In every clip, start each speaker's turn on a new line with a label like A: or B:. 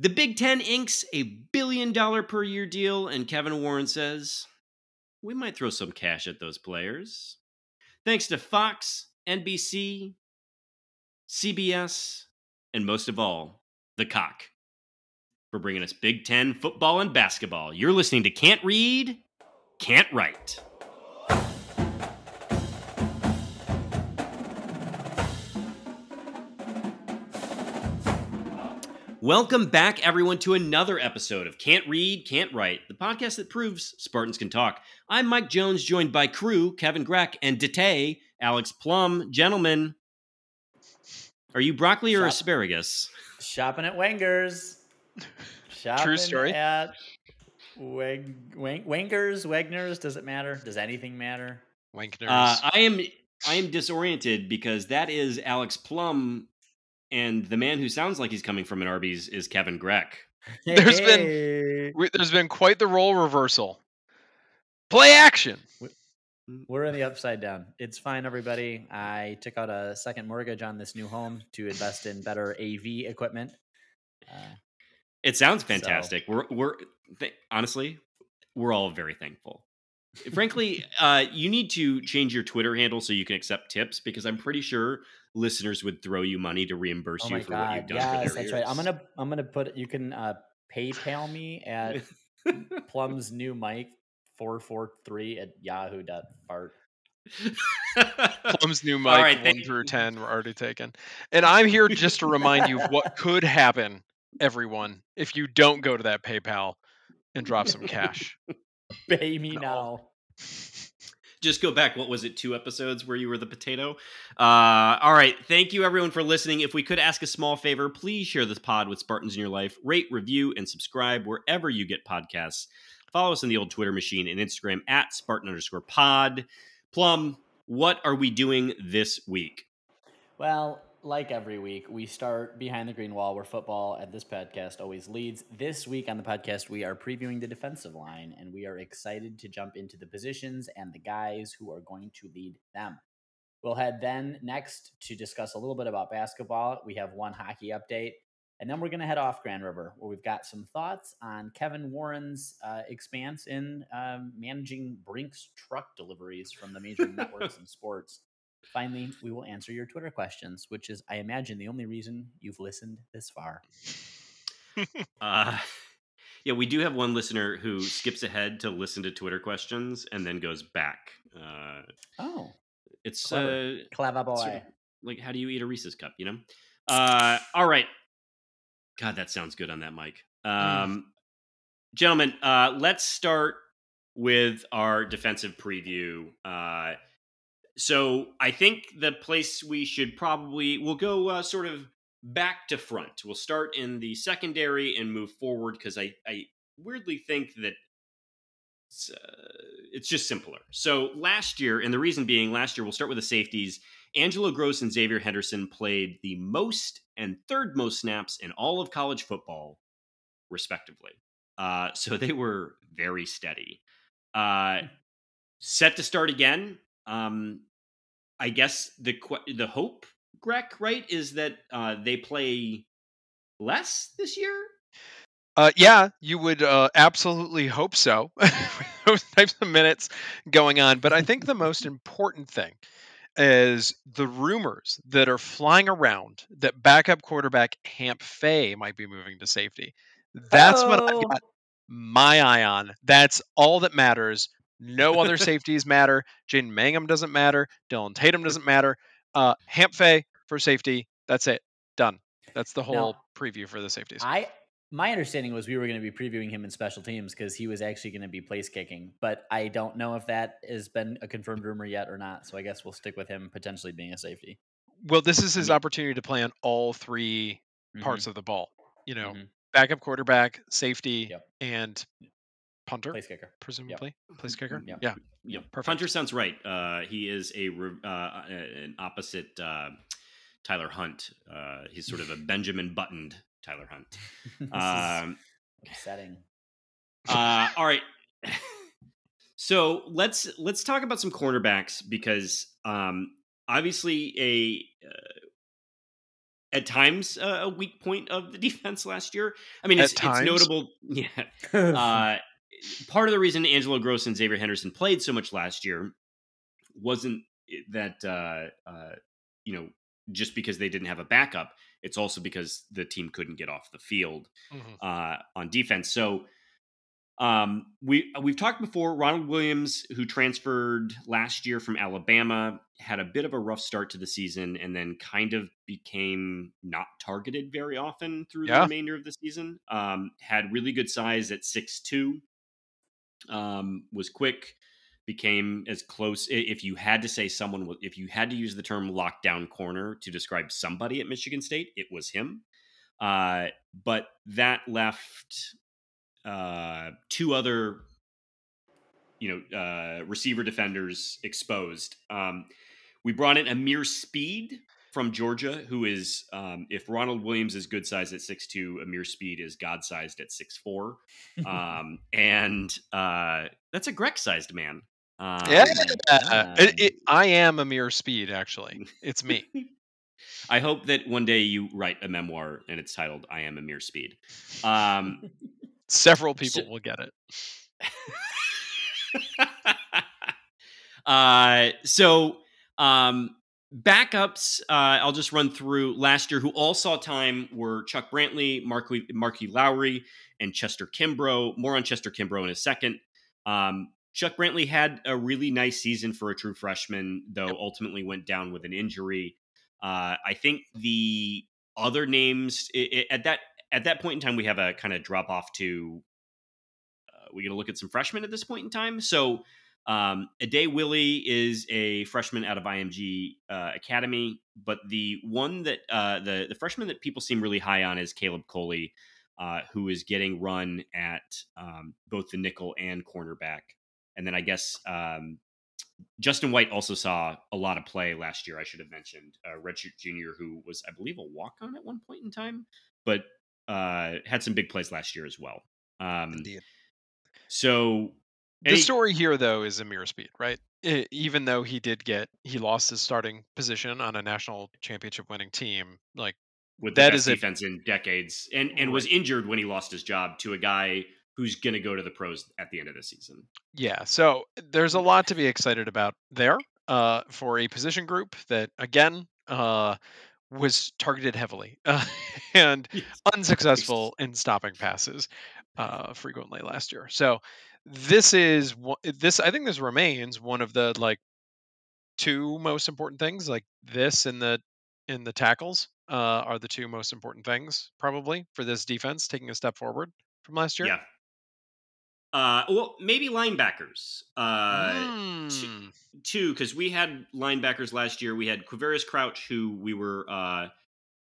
A: The Big Ten inks a billion dollar per year deal, and Kevin Warren says, we might throw some cash at those players. Thanks to Fox, NBC, CBS, and most of all, the cock for bringing us Big Ten football and basketball. You're listening to Can't Read, Can't Write. Welcome back, everyone, to another episode of Can't Read, Can't Write, the podcast that proves Spartans can talk. I'm Mike Jones, joined by crew Kevin Greck and Dete, Alex Plum. Gentlemen, are you broccoli or
B: Shop-
A: asparagus?
B: Shopping at Wenger's. Shopping
C: True story.
B: At Weg, Wang, Wenger's, Wegner's. Does it matter? Does anything matter?
C: Wankners.
A: Uh, I am I am disoriented because that is Alex Plum, and the man who sounds like he's coming from an Arby's is Kevin Greck.
C: There's been- There's been quite the role reversal. Play action.
B: We're in the upside down. It's fine, everybody. I took out a second mortgage on this new home to invest in better AV equipment. Uh,
A: It sounds
B: So-
A: fantastic. We're we're th- honestly, we're all very thankful. Frankly, uh, you need to change your Twitter handle so you can accept tips because I'm pretty sure listeners would throw you money to reimburse
B: oh
A: you
B: my
A: for what you've done
B: Yes,
A: for their
B: that's right. I'm gonna I'm gonna put you can uh, PayPal me at Plum's new mic four four three at yahoo dot fart.
C: Plum's new mic,
A: All right,
C: one
A: thank-
C: through ten, were already taken. And I'm here just to remind you of what could happen, everyone, if you don't go to that PayPal and drop some cash.
B: Pay me
C: No.
B: now.
A: just go back what was it two episodes where you were the potato? Uh, all right thank you everyone for listening. If we could ask a small favor please share this pod with spartans in your life. Rate review and subscribe wherever you get podcasts. Follow us on the old twitter machine and instagram at spartan underscore pod. Plum what are we doing this week?
B: Well, like every week, we start behind the green wall where football at this podcast always leads. This week on the podcast, we are previewing the defensive line, and we are excited to jump into the positions and the guys who are going to lead them. We'll head then next to discuss a little bit about basketball. We have one hockey update, and then we're going to head off Grand River, where we've got some thoughts on Kevin Warren's uh, expanse in um, managing Brinks truck deliveries from the major networks and sports. Finally, we will answer your Twitter questions, which is, I imagine, the only reason you've listened this far.
A: uh, yeah we do have one listener who skips ahead to listen to twitter questions and then goes back uh,
B: Oh,
A: it's
B: Clever.
A: uh,
B: clever
A: sort
B: boy.
A: of like how do you eat a Reese's cup, you know? Uh all right. God, that sounds good on that mic. Um gentlemen, uh let's start with our defensive preview. Uh so I think the place we should probably we'll go uh, sort of back to front. We'll start in the secondary and move forward because I I weirdly think that it's, uh, it's just simpler. So last year, and the reason being, last year we'll start with the safeties. Angelo Grose and Xavier Henderson played the most and third most snaps in all of college football, respectively. Uh, so they were very steady. Uh, set to start again. Um, I guess the the hope, Greg, right, is that uh, they play less this year.
C: Uh, yeah, you would uh, absolutely hope so. Those types of minutes going on. But I think the most important thing is the rumors that are flying around that backup quarterback Hamp Fay might be moving to safety. That's what I've
B: Oh.
C: got my eye on. That's all that matters. No other safeties matter. Jaden Mangham doesn't matter. Dillon Tatum doesn't matter. Uh, Hamp Fay for safety. That's it. Done. That's the whole preview for the safeties.
B: I my understanding was we were going to be previewing him in special teams because he was actually going to be place kicking, but I don't know if that has been a confirmed rumor yet or not. So I guess we'll stick with him potentially being a safety.
C: well, this is his opportunity to play on all three
B: Mhm,
C: parts of the ball. You know,
B: mhm.
C: backup quarterback, safety,
B: Yep.
C: and punter,
B: place kicker.
C: presumably. Place kicker.
B: Yep.
C: Yeah.
A: Yep.
C: Perfect.
A: Hunter sounds right. Uh, he is a uh, an opposite uh, Tyler Hunt. Uh, he's sort of a Benjamin Buttoned Tyler Hunt.
B: This is
A: Um,
B: upsetting.
A: uh, all right. so let's let's talk about some cornerbacks because um, obviously a uh, at times uh, a weak point of the defense last year. I mean, it's,
C: At
A: it's
C: times?
A: notable. Yeah. Uh, part of the reason Angelo Grose and Xavier Henderson played so much last year wasn't that uh, uh, you know just because they didn't have a backup. It's also because the team couldn't get off the field
C: Mhm.
A: uh, on defense. So um, we we've talked before. Ronald Williams, who transferred last year from Alabama, had a bit of a rough start to the season, and then kind of became not targeted very often through the remainder of the season. Um, had really good size at six two. Um, was quick. Became as close. If you had to say someone, was- if you had to use the term lockdown corner to describe somebody at Michigan State, it was him. Uh, but that left uh, two other, you know, uh, receiver defenders exposed. Um, we brought in Ameer Speed from Georgia, who is, um, if Ronald Williams is good size at 6'2, Ameer Speed is God sized at 6'4. Um, and uh, that's a Greg sized man. Um,
C: Yeah,
B: God.
C: it, it, I am a mere speed. Actually, it's me.
A: I hope that one day you write a memoir and it's titled "I Am Ameer Speed." Um,
C: Several people
A: So-
C: will get it.
A: uh, so um, backups, uh, I'll just run through last year who all saw time were Chuck Brantley, Marqui, Marqui Lowery, and Chester Kimbrough. More on Chester Kimbrough in a second. Um, Chuck Brantley had a really nice season for a true freshman, though ultimately went down with an injury. Uh, I think the other names i i at that at that point in time, we have a kind of drop off to uh, we going to look at some freshmen at this point in time. So, um, Ade Willie is a freshman out of IMG uh, Academy, but the one that uh, the the freshman that people seem really high on is Caleb Coley, uh, who is getting run at um, both the nickel and cornerback. And then I guess um, Justin White also saw a lot of play last year. I should have mentioned uh, Redshirt Junior, who was I believe a walk on at one point in time, but uh, had some big plays last year as well. Um,
C: Indeed.
A: so
C: The story here, though, is a Ameer Speed, right? I- even though he did get, he lost his starting position on a national championship winning team. Like,
A: with
C: that
A: the
C: is
A: best
C: a-
A: defense in decades, and and was injured when he lost his job to a guy who's going to go to the pros at the end of the season.
C: yeah, so there's a lot to be excited about there uh, for a position group that, again, uh, was targeted heavily uh, and unsuccessful in stopping passes uh, frequently last year. So this is this. I think this remains one of the like two most important things. Like this and the in the tackles uh, are the two most important things probably for this defense taking a step forward from last year.
A: Yeah. Uh, well, maybe linebackers. Uh,
C: Hmm.
A: two because we had linebackers last year. We had Quavaris Crouch, who we were, uh,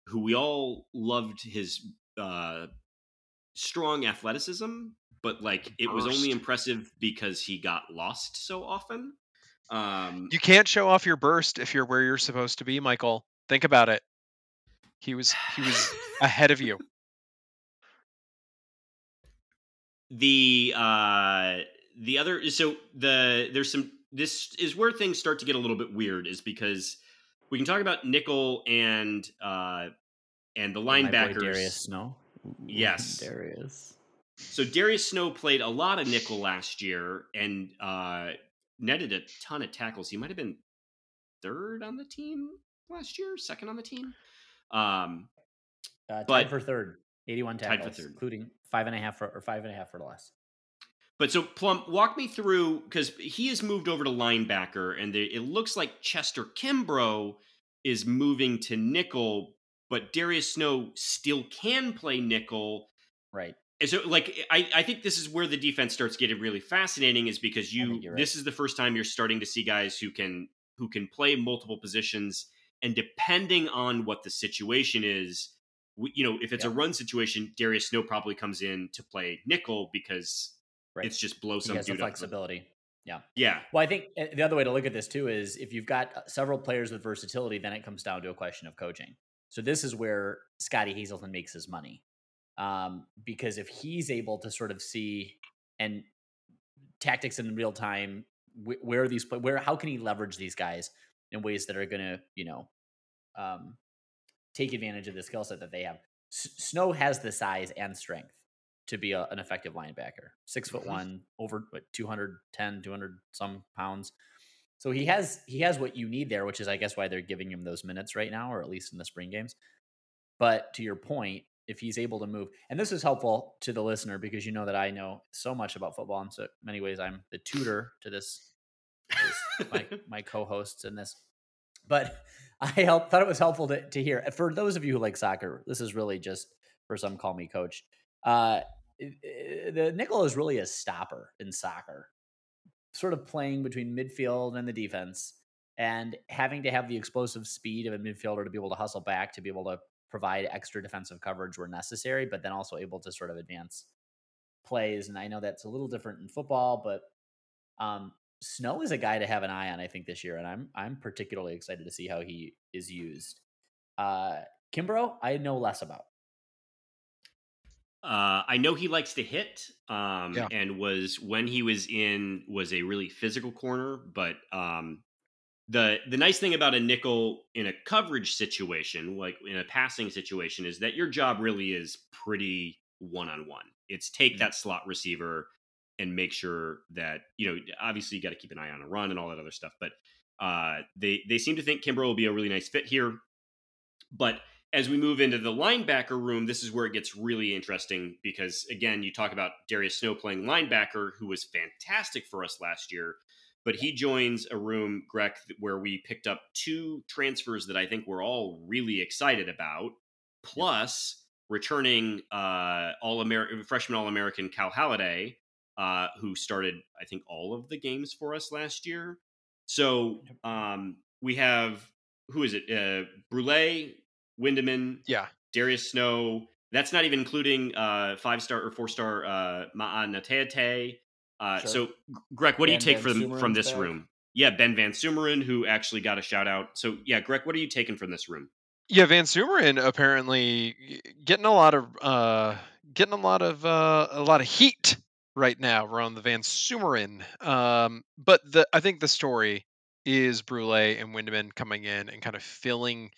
A: who we all loved his uh, strong athleticism, but like it was only impressive because he got lost so often. Um,
C: You can't show off your burst if you're where you're supposed to be, Michael. Think about it. He was he was ahead of you.
A: the uh the other so the there's some this is where things start to get a little bit weird is because we can talk about nickel and uh and the
B: My boy
A: linebackers
B: Darius Snow. Ooh,
A: Yes.
B: Darius.
A: So darius snow played a lot of nickel last year and uh netted a ton of tackles he might have been third on the team last year second on the team um
B: Uh,
A: But-
B: for third. 81
A: Tied for
B: tackles,
A: third.
B: including five and a half for, or five and a half for less.
A: But so Plum, walk me through because he has moved over to linebacker, and the, it looks like Chester Kimbrough is moving to nickel, but Darius Snow still can play nickel.
B: Right.
A: And so, like, I, I think this is where the defense starts getting really fascinating, is because you
B: right.
A: this is the first time you're starting to see guys who can who can play multiple positions, and depending on what the situation is, we, you know, if it's a run situation, Darius Snow probably comes in to play nickel because
B: Right.
A: it's just blow some dude up.
B: flexibility. Yeah.
A: Yeah,
B: Well, I think uh, the other way to look at this too is if you've got uh, several players with versatility, then it comes down to a question of coaching. So this is where Scottie Hazelton makes his money, um, because if he's able to sort of see and tactics in real time, wh- where are these where how can he leverage these guys in ways that are going to you know um, take advantage of the skill set that they have. S- Snow has the size and strength to be a, an effective linebacker. Six foot
C: Mhm.
B: one, over what, 210, 200 some pounds. So he has he has what you need there, which is I guess why they're giving him those minutes right now, or at least in the spring games. But to your point, if he's able to move, and this is helpful to the listener because you know that I know so much about football in so many ways. I'm the tutor to this, this my my co-hosts in this. But I help, thought it was helpful to, to hear. For those of you who like soccer, this is really just for some call me coach. Uh, the nickel is really a stopper in soccer, sort of playing between midfield and the defense, and having to have the explosive speed of a midfielder to be able to hustle back, to be able to provide extra defensive coverage where necessary, but then also able to sort of advance plays. And I know that's a little different in football, but um, Snow is a guy to have an eye on, I think, this year, and I'm I'm particularly excited to see how he is used. Uh, Kimbrough, I know less about.
A: Uh, I know he likes to hit, um,
C: Yeah.
A: and was when he was in was a really physical corner. But um, the the nice thing about a nickel in a coverage situation, like in a passing situation, is that your job really is pretty one on one. It's take
B: Mhm.
A: that slot receiver and make sure that you know. Obviously, you got to keep an eye on a run and all that other stuff. But uh, they they seem to think Kimbrough will be a really nice fit here. But as we move into the linebacker room, this is where it gets really interesting because, again, you talk about Darius Snow playing linebacker, who was fantastic for us last year. But he joins a room, Greg, where we picked up two transfers that I think we're all really excited about, plus returning uh, all American freshman All American Cal Haladay, uh, who started I think all of the games for us last year. So um, we have who is it? Uh, Brule, Windmon,
C: Yeah.
A: Darius Snow. That's not even including uh, five star or four star uh, Ma'a Nateate. Uh,
B: Sure.
A: So, Greg, what do you take
B: Van
A: from from this
B: back.
A: room? Yeah, Ben Van Sumeren, who actually got a shout out. So, yeah, Greg, what are you taking from this room?
C: Yeah, Van Sumeren apparently getting a lot of uh getting a lot of uh a lot of heat right now around the Van Sumeren. Um but the I think the story is Brule and Windmon coming in and kind of filling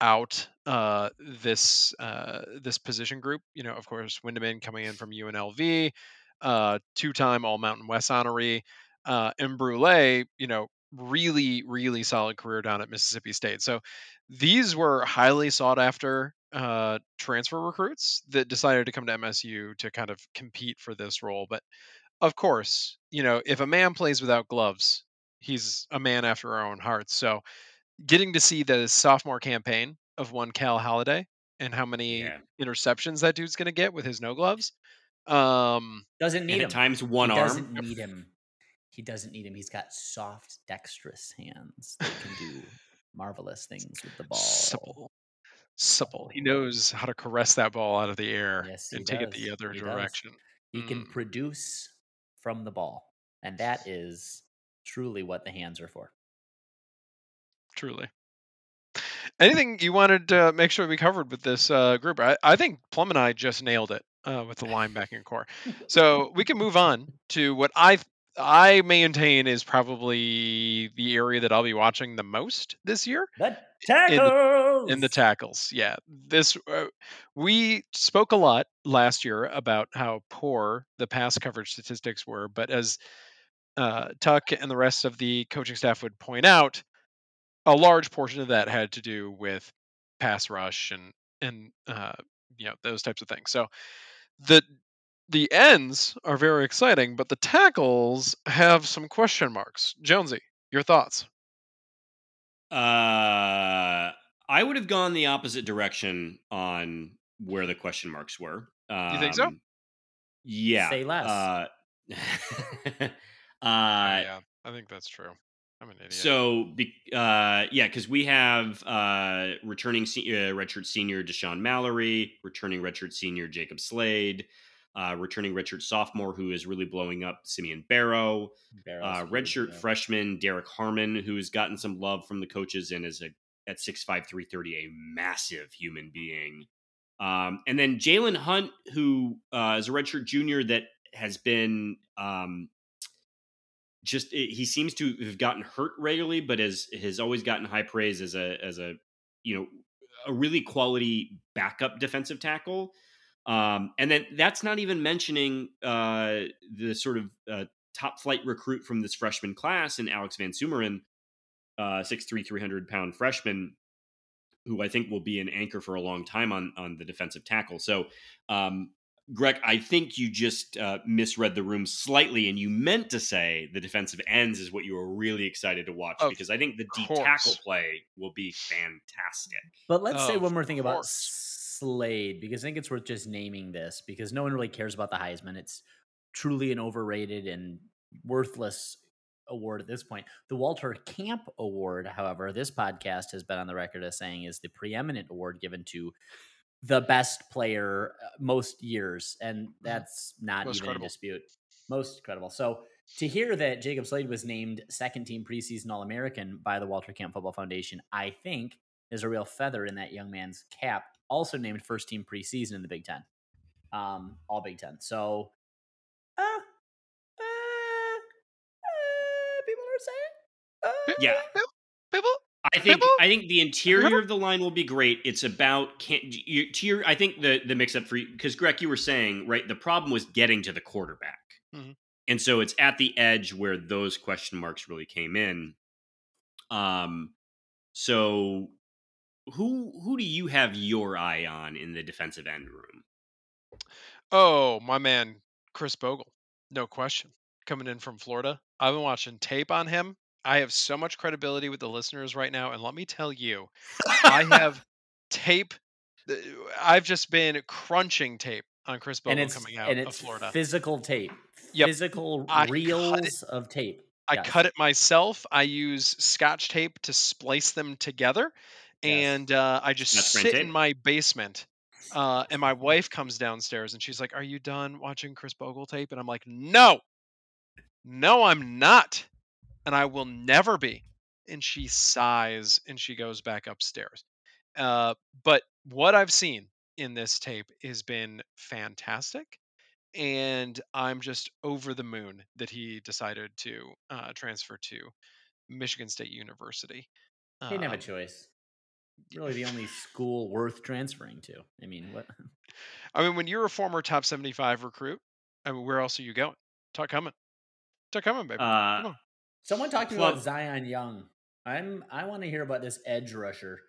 C: out uh this uh this position group. You know, of course, Windmon coming in from UNLV, uh two-time All Mountain West honoree, uh and Brule, you know, really really solid career down at Mississippi State. So these were highly sought after uh, transfer recruits that decided to come to MSU to kind of compete for this role. But of course, you know, if a man plays without gloves, he's a man after our own hearts. So getting to see the sophomore campaign of one Cal Haladay and how many
A: Yeah.
C: interceptions that dude's going to get with his no gloves. Um,
B: Doesn't need him.
A: times, one
B: he
A: arm.
B: doesn't need him. He doesn't need him. He's got soft, dexterous hands that can do marvelous things with the ball.
C: supple, supple. He knows how to caress that ball out of the air
B: Yes, he
C: and take it the other
B: He does.
C: direction.
B: He can
C: Mm.
B: produce from the ball, and that is truly what the hands are for.
C: truly. Anything you wanted to make sure we covered with this uh, group? I, I think Plum and I just nailed it uh, with the linebacking corps. So we can move on to what I I maintain is probably the area that I'll be watching the most this year
B: The tackles
C: in the tackles. Yeah, this uh, we spoke a lot last year about how poor the pass coverage statistics were, but as uh, Tuck and the rest of the coaching staff would point out, a large portion of that had to do with pass rush and and uh, you know those types of things. So the the ends are very exciting, but the tackles have some question marks. Jonesy, your thoughts?
A: Uh, I would have gone the opposite direction on where the question marks were. Um,
C: You think so?
A: Yeah.
B: Say less.
A: Uh, uh,
C: yeah, I think that's true. I'm an idiot.
A: So, uh, yeah, because we have uh, returning se- uh, redshirt senior Dashaun Mallory, returning redshirt senior Jacob Slade, uh, returning redshirt sophomore who is really blowing up Simeon Barrow, uh, redshirt
B: yeah.
A: freshman Derek Harmon, who has gotten some love from the coaches and is a, at 6'5", 330, a massive human being. Um, and then Jalen Hunt, who uh, is a redshirt junior that has been um, just it, he seems to have gotten hurt regularly, but has has always gotten high praise as a as a you know a really quality backup defensive tackle. Um, and then that's not even mentioning uh, the sort of uh, top flight recruit from this freshman class and Alex Van Sumeren, uh, 6'3", 300 pound freshman, who I think will be an anchor for a long time on on the defensive tackle. So um, Greg, I think you just uh, misread the room slightly, and you meant to say the defensive ends is what you were really excited to watch
C: Of
A: because I think the D tackle play will be fantastic.
B: But let's say one more thing about. Slade because I think it's worth just naming this because no one really cares about the Heisman. It's truly an overrated and worthless award at this point. The Walter Camp Award, however, this podcast has been on the record as saying is the preeminent award given to the best player uh, most years, and that's not
C: Mm-hmm. Most
B: even
C: credible.
B: in dispute. Most credible. So to hear that Jacob Slade was named second team preseason All American by the Walter Camp Football Foundation, I think is a real feather in that young man's cap. Also named first team preseason in the Big Ten, um, all Big Ten. So, uh, uh, uh, people are saying, uh,
A: Yeah.
C: People,
A: I think I think the interior of the line will be great. It's about can you, to your. I think the the mix up for you because Greg, you were saying right. The problem was getting to the quarterback,
C: Mhm.
A: and so it's at the edge where those question marks really came in. Um, so who who do you have your eye on in the defensive end room?
C: Oh, my man, Khris Bogle. No question. Coming in from Florida. I've been watching tape on him. I have so much credibility with the listeners right now. And let me tell you, I have tape. uh, I've just been crunching tape on
B: Khris
C: Bogle coming out of Florida.
B: physical tape,
C: Yep.
B: physical
C: I
B: reels of tape.
C: I
B: Yes.
C: cut it myself. I use scotch tape to splice them together.
B: Yes.
C: And uh, I just
A: That's
C: sit in my basement. Uh, and my wife comes downstairs and she's like, Are you done watching Khris Bogle tape? And I'm like, No, no, I'm not. And I will never be. And she sighs and she goes back upstairs. Uh, but what I've seen in this tape has been fantastic. And I'm just over the moon that he decided to uh, transfer to Michigan State University.
B: He didn't have a
C: Um,
B: choice. Really, the only school worth transferring to. I mean, what?
C: I mean, when you're a former top 75 recruit, I mean, where else are you going? Talk coming. Talk coming, baby.
A: Uh,
C: Come on.
B: Someone talked to me about Zion Young. I'm. I want to hear about this edge rusher,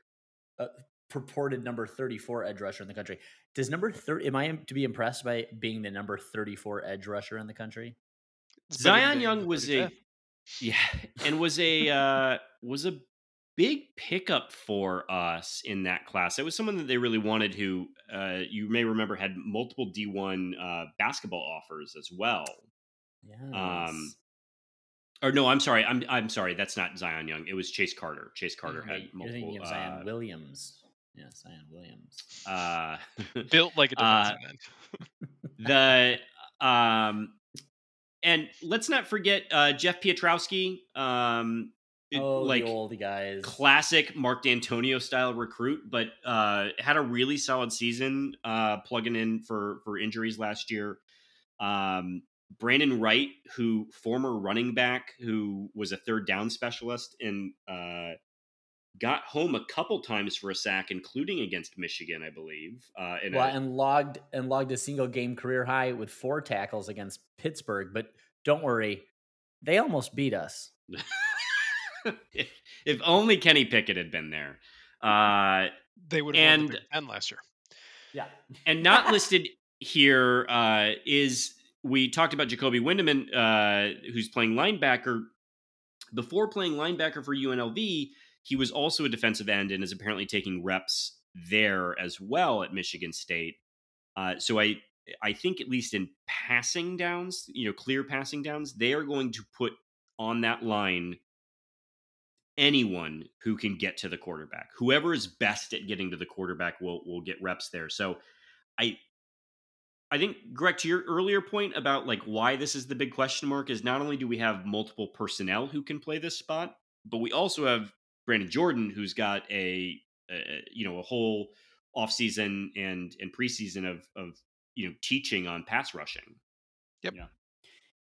B: uh, purported number 34 edge rusher in the country. Does number 30? Am I to be impressed by being the number 34 edge rusher in the country?
C: It's
A: Zion Young was a yeah, and was a uh, was a big pickup for us in that class. It was someone that they really wanted. Who uh, you may remember had multiple D one uh, basketball offers as well.
B: Yeah.
A: Or no, I'm sorry. I'm I'm sorry. That's not Zion Young. It was Chase Carter. Chase Carter had
B: You're
A: multiple.
B: thinking of Zion
A: uh,
B: Williams. Yeah, Zion Williams.
A: uh,
C: built like a
A: Uh,
C: defensive end.
A: the um and let's not forget uh jeff pietrowski um it-
B: Oh,
A: like
B: the old guys.
A: classic mark dantonio style recruit but uh had a really solid season uh plugging in for for injuries last year um brandon wright who former running back who was a third down specialist and uh got home a couple times for a sack including against michigan i believe uh in
B: well,
A: a,
B: and logged and logged a single game career high with four tackles against Pittsburgh. But don't worry, they almost beat us.
A: if, if only Kenny Pickett had been there. Uh,
C: They would have won
A: and-
C: the Big Ten last year.
B: Yeah.
A: and not listed here uh, is we talked about Jacoby Windmon, uh, who's playing linebacker. Before playing linebacker for UNLV, he was also a defensive end and is apparently taking reps there as well at Michigan State. Uh, so I I think at least in passing downs, you know, clear passing downs, they are going to put on that line anyone who can get to the quarterback. Whoever is best at getting to the quarterback will will get reps there. So I I think Greg to your earlier point about like why this is the big question mark is not only do we have multiple personnel who can play this spot, but we also have Brandon Jordan who's got a, a you know a whole offseason and and preseason of of you know teaching on pass rushing. Yep.
B: Yeah,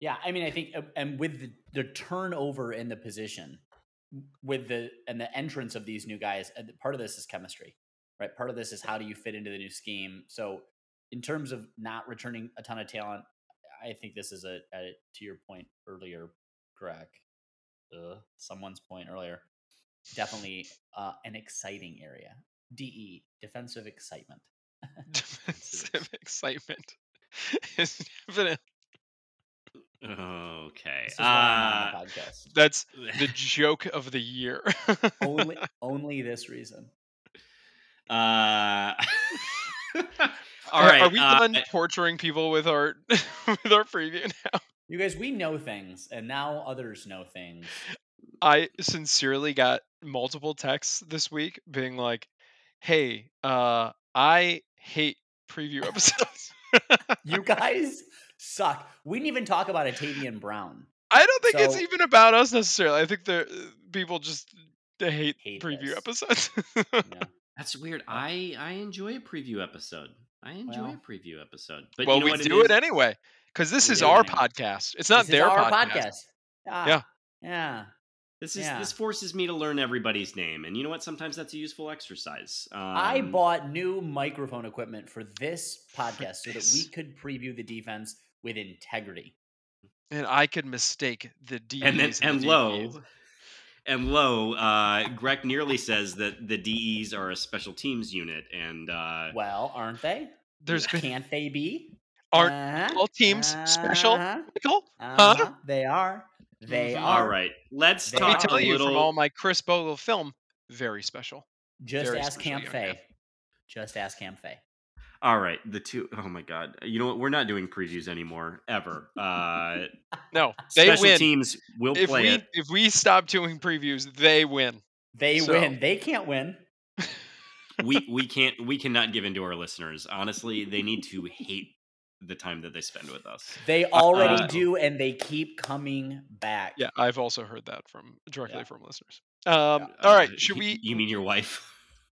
B: Yeah, I mean, I think, uh, and with the, the turnover in the position, with the and the entrance of these new guys, uh, part of this is chemistry, right? Part of this is how do you fit into the new scheme. So, in terms of not returning a ton of talent, I think this is a, a to your point earlier, Greg, uh, someone's point earlier, definitely uh, an exciting area. DE, defensive excitement.
C: Defensive excitement is definitely
A: Okay.
B: This is why I'm
A: Uh,
B: the
C: that's the joke of the year.
B: only, only this reason.
A: uh, all
C: Are- Are we
A: uh,
C: done torturing people with our with our preview now?
B: You guys, we know things, and now others know things.
C: I sincerely got multiple texts this week being like, "Hey, uh, I hate preview episodes."
B: You guys suck. We didn't even talk about Atavian Brown.
C: I don't think it's even about us necessarily. I think the people just they hate,
B: Hate
C: preview
B: this.
C: episodes.
B: Yeah.
A: That's weird. I I enjoy a preview episode. I enjoy
B: Well-
A: a preview episode. But
C: well,
A: you know
C: we do it anyway because this
B: We
C: is our
B: anyway.
C: podcast. It's not
B: This is
C: their
B: our
C: podcast.
B: Ah,
C: Yeah.
B: Yeah.
A: This is
B: Yeah.
A: this forces me to learn everybody's name, and you know what? Sometimes that's a useful exercise. Um,
B: I bought new microphone equipment for this podcast so that we could preview the defense with integrity.
C: And I could mistake the DEs
A: and then
C: the
A: and low, and low. Uh, Greg nearly says that the DEs are a special teams unit, and uh,
B: Well, aren't they?
C: There's been
B: Can't they be?
C: aren't
B: Uh-huh,
C: all teams special?
B: uh-huh,
C: Michael?
B: uh-huh, They are. They
C: Mhm.
B: are.
A: all right, let's
B: They
C: Let me
A: talk
B: are.
C: tell
A: a
C: you
A: little.
C: from all my Khris Bogle film, very special.
B: Just
C: Very
B: ask
C: special
B: Camp
C: young
B: Fay. Just ask Camp Fay.
A: All right, the two oh my god, you know what? We're not doing previews anymore ever. Uh,
C: No, they
A: special
C: win.
A: teams will
C: if
A: play
C: we
A: it.
C: if we stop doing previews, they win.
B: They
C: So-
B: win. They can't win.
A: we we can't we cannot give in to our listeners. Honestly, they need to hate the time that they spend with us.
B: They already
A: Uh,
B: do, and they keep coming back.
C: Yeah, I've also heard that from directly
B: Yeah.
C: from listeners. Um,
B: Yeah.
C: all right,
A: Uh,
C: should
A: y-
C: we?
A: You mean your wife?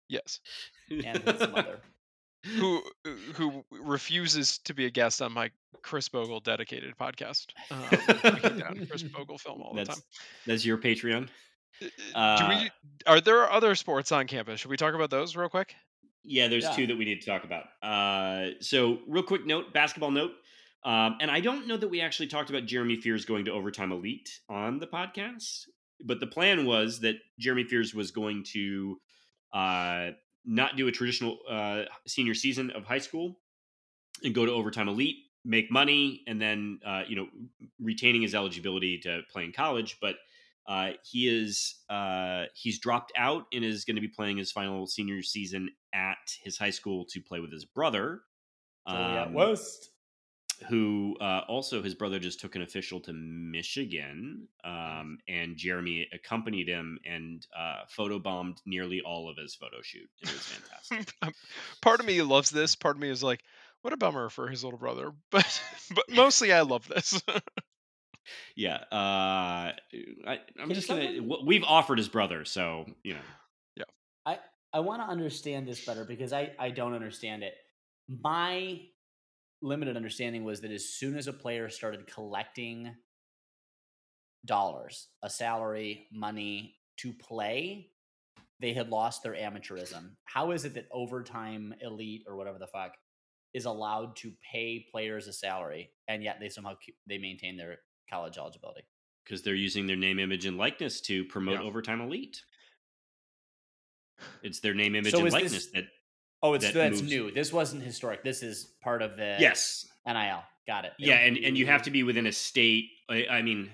C: Yes.
B: And his mother.
C: Who who refuses to be a guest on my Khris Bogle dedicated podcast? Um, down Khris Bogle film all the time.
A: that's your Patreon.
C: Uh,
A: Uh,
C: Do we? Are there other sports on campus? Should we talk about those real quick?
A: Yeah, there's
B: Yeah.
A: two that we need to talk about. Uh, so, real quick note, basketball note. Um, and I don't know that we actually talked about Jeremy Fears going to overtime elite on the podcast, but the plan was that Jeremy Fears was going to uh, not do a traditional uh, senior season of high school and go to overtime elite, make money, and then uh, you know retaining his eligibility to play in college. But uh, he is uh, he's dropped out and is going to be playing his final senior season at his high school to play with his brother, um,
B: West.
A: Who uh, also his brother just took an official to Michigan, um, and Jeremy accompanied him and uh, photobombed nearly all of his photo shoot. It was fantastic.
C: part of me loves this. Part of me is like, what a bummer for his little brother. But but mostly I love this.
A: yeah, uh, I, I'm
B: Can
A: just gonna. We've offered his brother, so you know.
B: Yeah, I I want to understand this better because I I don't understand it. My limited understanding was that as soon as a player started collecting dollars, a salary, money to play, they had lost their amateurism. How is it that overtime elite or whatever the fuck is allowed to pay players a salary and yet they somehow they maintain their college eligibility?
A: because they're using their name, image, and likeness to promote
C: Yeah.
A: Overtime Elite. It's their name, image,
B: So
A: and
B: is this-
A: likeness that.
B: Oh, it's
A: That
B: that's
A: moves-
B: new. This wasn't historic. This is part of the
A: Yes.
B: NIL. Got it.
A: Yeah, and, and you have to be within a state. I, I mean,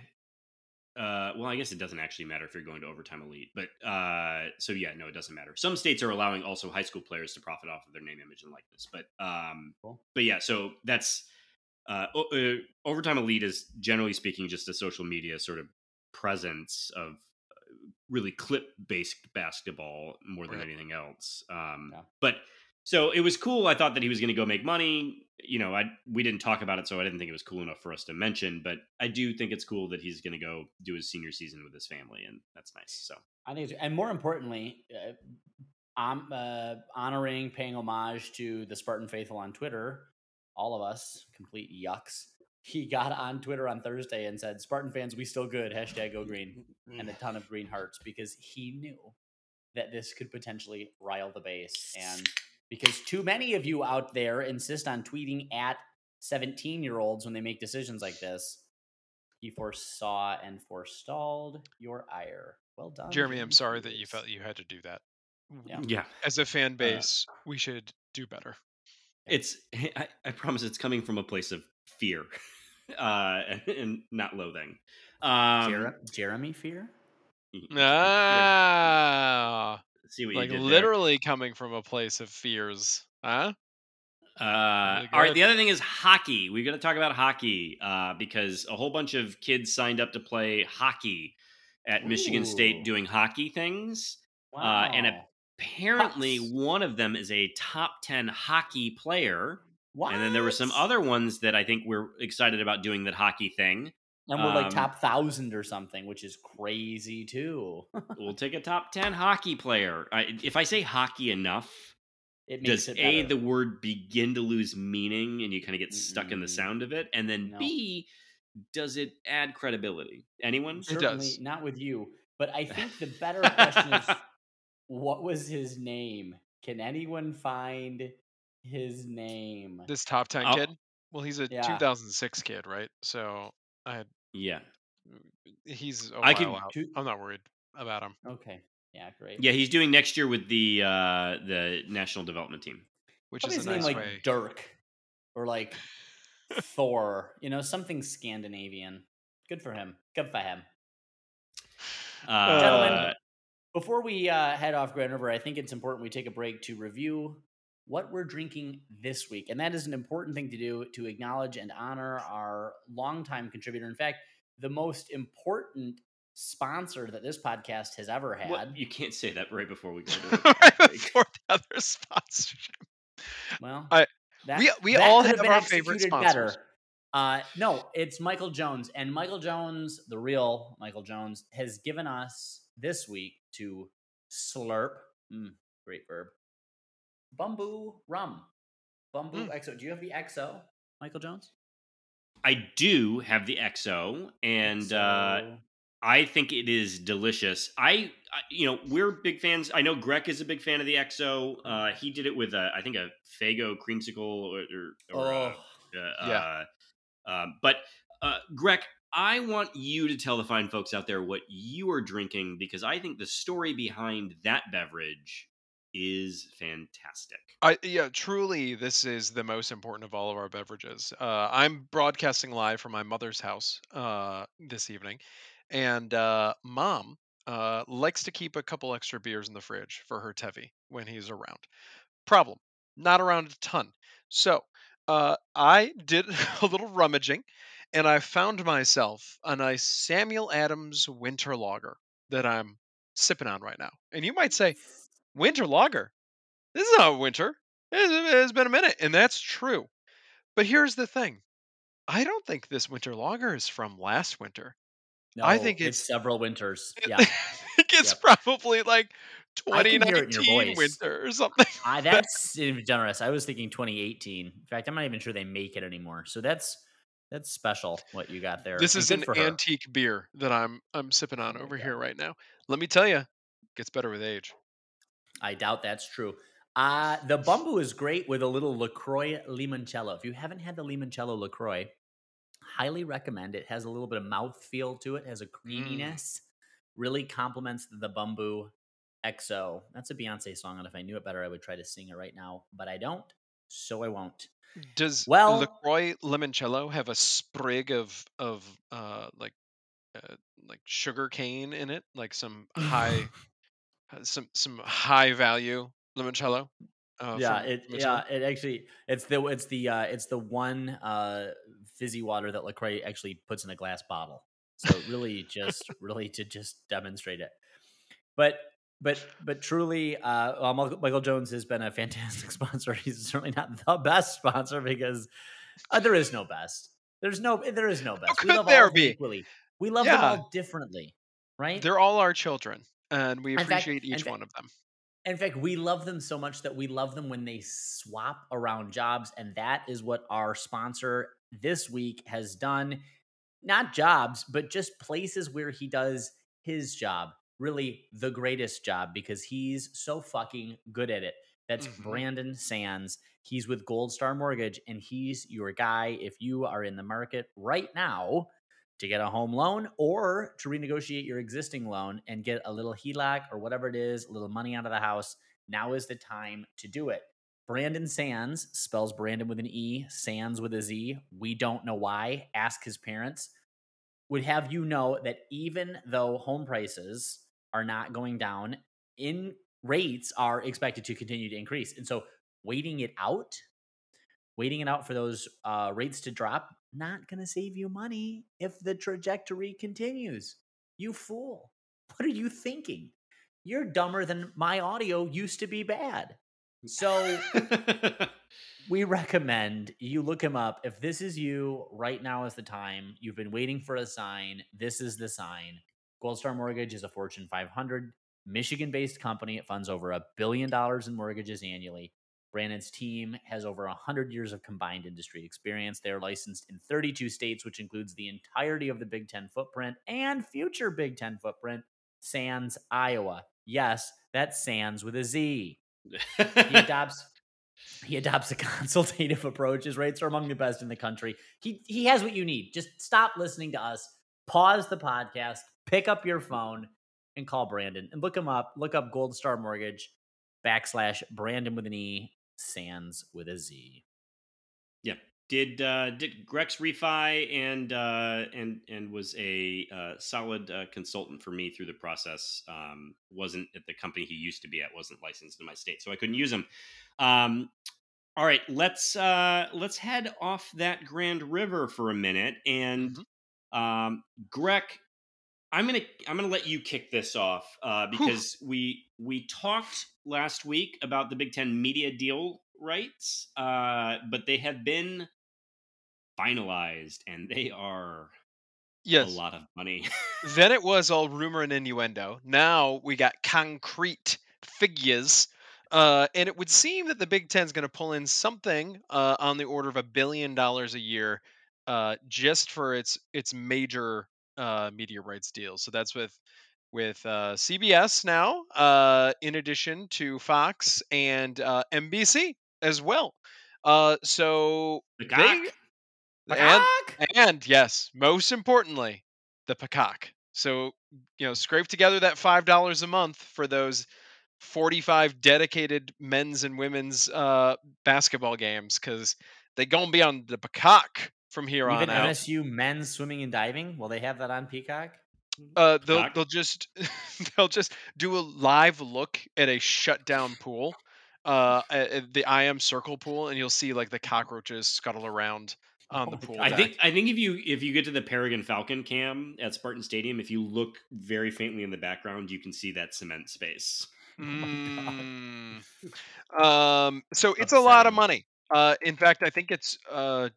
A: uh, well, I guess it doesn't actually matter if you're going to Overtime Elite, but uh, so yeah, no, it doesn't matter. Some states are allowing also high school players to profit off of their name, image, and likeness, but um,
B: Cool.
A: but yeah, so that's uh, o- uh, Overtime Elite is generally speaking just a social media sort of presence of uh, really clip based basketball more than
C: Right.
A: anything else. Um,
B: Yeah.
A: But so it was cool. I thought that he was going to go make money. You know, I we didn't talk about it, so I didn't think it was cool enough for us to mention. But I do think it's cool that he's going to go do his senior season with his family, and that's nice. So
B: I think, it's, and more importantly, uh, I'm uh, honoring, paying homage to the Spartan faithful on Twitter. All of us, complete yucks. He got on Twitter on Thursday and said, "Spartan fans, we still good." Hashtag Go Green, and a ton of green hearts because he knew that this could potentially rile the base. And because too many of you out there insist on tweeting at 17 year olds when they make decisions like this, he foresaw and forestalled your ire. Well done.
C: Jeremy, I'm sorry that you felt you had to do that.
B: Yeah.
A: Yeah,
C: As a fan base, we should do better.
A: it's. I, I promise it's coming from a place of fear, uh, and, and not loathing. Um,
B: Jer- Jeremy Fear?
C: Ah,
A: see what
C: like
A: you did there.
C: literally coming from a place of fears, huh?
A: Uh, all right. The other thing is hockey. We've got to talk about hockey uh, because a whole bunch of kids signed up to play hockey at Michigan State doing hockey things. Uh, and. Apparently,
B: Pucks.
A: one of them is a top 10 hockey player.
B: What?
A: And then there were some other ones that I think we're excited about doing that hockey thing.
B: And we're like
A: um,
B: top thousand or something, which is crazy too.
A: We'll take a top 10 hockey player. I, if I say hockey enough,
B: it makes
A: does
B: it
A: A,
B: better.
A: the word begin to lose meaning and you kind of get stuck in the sound of it? And then
B: No.
A: B, does it add credibility? Anyone?
C: It
B: Certainly
C: does.
B: not with you. But I think the better question is what was his name? Can anyone find his name?
C: This top 10
A: Oh.
C: kid? Well, he's a
B: Yeah.
C: 2006 kid, right? So I
A: Yeah.
C: he's a
A: I
C: out. I'm not worried about him.
B: Okay. Yeah, great.
A: Yeah, he's doing next year with the uh, the national development team.
C: Which
B: Probably
C: is a
B: name
C: nice
B: like
C: way.
B: Dirk or like Thor, you know, something Scandinavian. Good for him. Good for him.
A: Uh,
B: Gentlemen, Before we uh, head off Grand River, I think it's important we take a break to review what we're drinking this week. And that is an important thing to do to acknowledge and honor our longtime contributor. In fact, the most important sponsor that this podcast has ever had.
A: what- you can't say that right before we go to the
C: right before the other sponsorship.
B: Well,
C: I-
B: that,
C: we- we
B: that
C: all
B: could
C: have
B: been
C: our favorite
B: executed
C: sponsors.
B: Uh, no, it's Michael Jones, and Michael Jones, the real Michael Jones, has given us this week to slurp. Mm, great verb. Bumbu rum. Bumbu
C: Mm.
B: XO. Do you have the XO, Michael Jones?
A: I do have the XO, and uh, I think it is delicious. I, I, you know, we're big fans. I know Greg is a big fan of the XO. Uh, he did it with a, I think a Faygo creamsicle or, or, or
B: oh,
A: uh, uh,
C: Yeah.
A: um, but uh, Greg, I want you to tell the fine folks out there what you are drinking because I think the story behind that beverage is fantastic.
C: I yeah, truly, this is the most important of all of our beverages. Uh, I'm broadcasting live from my mother's house uh, this evening, and uh, mom uh, likes to keep a couple extra beers in the fridge for her Tevi when he's around. Problem, not around a ton. So uh, I did a little rummaging, and I found myself a nice Samuel Adams Winter Lager that I'm sipping on right now. And you might say, winter lager. This is not winter. It's, been a minute, and that's true. But here's the thing: I don't think this winter lager is from last winter.
B: no,
C: I think
B: it's,
C: it's-
B: several winters. Yeah,
C: I think it's probably like
B: I can hear it in your
C: 2019
B: voice.
C: winter or something.
B: I, that's generous. I was thinking 2018. In fact, I'm not even sure they make it anymore. So that's that's special what you got there.
C: This
B: and
C: is an antique beer that I'm I'm sipping on over
B: go.
C: here right now. Let me tell you, gets better with age.
B: I doubt that's true. Uh, the Bumbu is great with a little LaCroix limoncello. If you haven't had the limoncello LaCroix, highly recommend it. Has a little bit of mouth feel to it, has a creaminess, really complements the Bumbu XO. That's a Beyonce song, and if I knew it better, I would try to sing it right now, but I don't, so I won't.
C: Does
B: Well-
C: Lacroix limoncello have a sprig of of uh like uh, like sugar cane in it, like some high some some high value limoncello? Uh,
B: yeah, it yeah, it actually it's the it's the uh it's the one uh fizzy water that LaCroix actually puts in a glass bottle. So really just really to just demonstrate it. But but but truly uh well, Michael Jones has been a fantastic sponsor. He's certainly not the best sponsor because uh, there is no best. There's no there is no best. We
C: could
B: love
C: there
B: all
C: be?
B: equally. We love them all differently, right?
C: They're all our children, and we
B: In fact-
C: appreciate each one of them.
B: In fact, we love them so much that we love them when they swap around jobs. And that is what our sponsor this week has done. Not jobs, but just places where he does his job. really the greatest job because he's so fucking good at it. That's
C: Mhm.
B: Brandon Sands. He's with Gold Star Mortgage, and he's your guy if you are in the market right now to get a home loan or to renegotiate your existing loan and get a little HELOC or whatever it is, a little money out of the house. Now is the time to do it. Brandon Sands spells Brandon with an E, Sands with a Z. We don't know why. Ask his parents. Would have you know that even though home prices are not going down, in rates are expected to continue to increase. And so waiting it out, waiting it out for those uh, rates to drop, not going to save you money if the trajectory continues. You fool. What are you thinking? You're dumber than my audio used to be bad. So we recommend you look him up. If this is you, right now is the time. You've been waiting for a sign. This is the sign. Gold Star Mortgage is a Fortune 500 Michigan based company. It funds over a billion dollars in mortgages annually. Brandon's team has over 100 years of combined industry experience. They're licensed in 32 states, which includes the entirety of the Big Ten footprint and future Big Ten footprint, Sands, Iowa. Yes, that's Sands with a Z. He adopts he adopts a consultative approach. His rates are among the best in the country. He he has what you need. Just stop listening to us. Pause the podcast. Pick up your phone and call Brandon and look him up. Look up Gold Star Mortgage backslash Brandon with an E, Sands with a Z.
A: yeah. Did uh, did Greg's refi and uh, and and was a uh, solid uh, consultant for me through the process. Um, wasn't at the company he used to be at. wasn't licensed in my state, so I couldn't use him. Um, all right, let's uh, let's head off that Grand River for a minute, and um, Greg, I'm gonna I'm gonna let you kick this off uh, because we we talked last week about the Big Ten media deal rights, uh, but they have been finalized and they are
C: Yes.
A: a lot of money.
C: then it was all rumor and innuendo. Now we got concrete figures. Uh, and it would seem that the Big Ten's going to pull in something uh, on the order of a billion dollars a year uh, just for its its major uh, media rights deals. So that's with with uh, CBS now, uh, in addition to Fox and uh, NBC as well. Uh, so
A: the
C: they and and yes, most importantly, the peacock. So you know, scrape together that five dollars a month for those forty-five dedicated men's and women's uh, basketball games because they gonna be on the peacock from here
B: Even
C: on out.
B: MSU men's swimming and diving. Will they have that on Peacock?
C: Uh, they'll they'll just they'll just do a live look at a shut down pool, uh, the IM Circle pool, and you'll see like the cockroaches scuttle around on
B: Oh
C: the pool.
B: God.
A: I
C: deck.
A: think I think if you if you get to the peregrine Falcon cam at Spartan Stadium, if you look very faintly in the background, you can see that cement space.
B: Oh my God.
C: Mm. Um, so it's a lot of money. Uh, in fact, I think it's uh,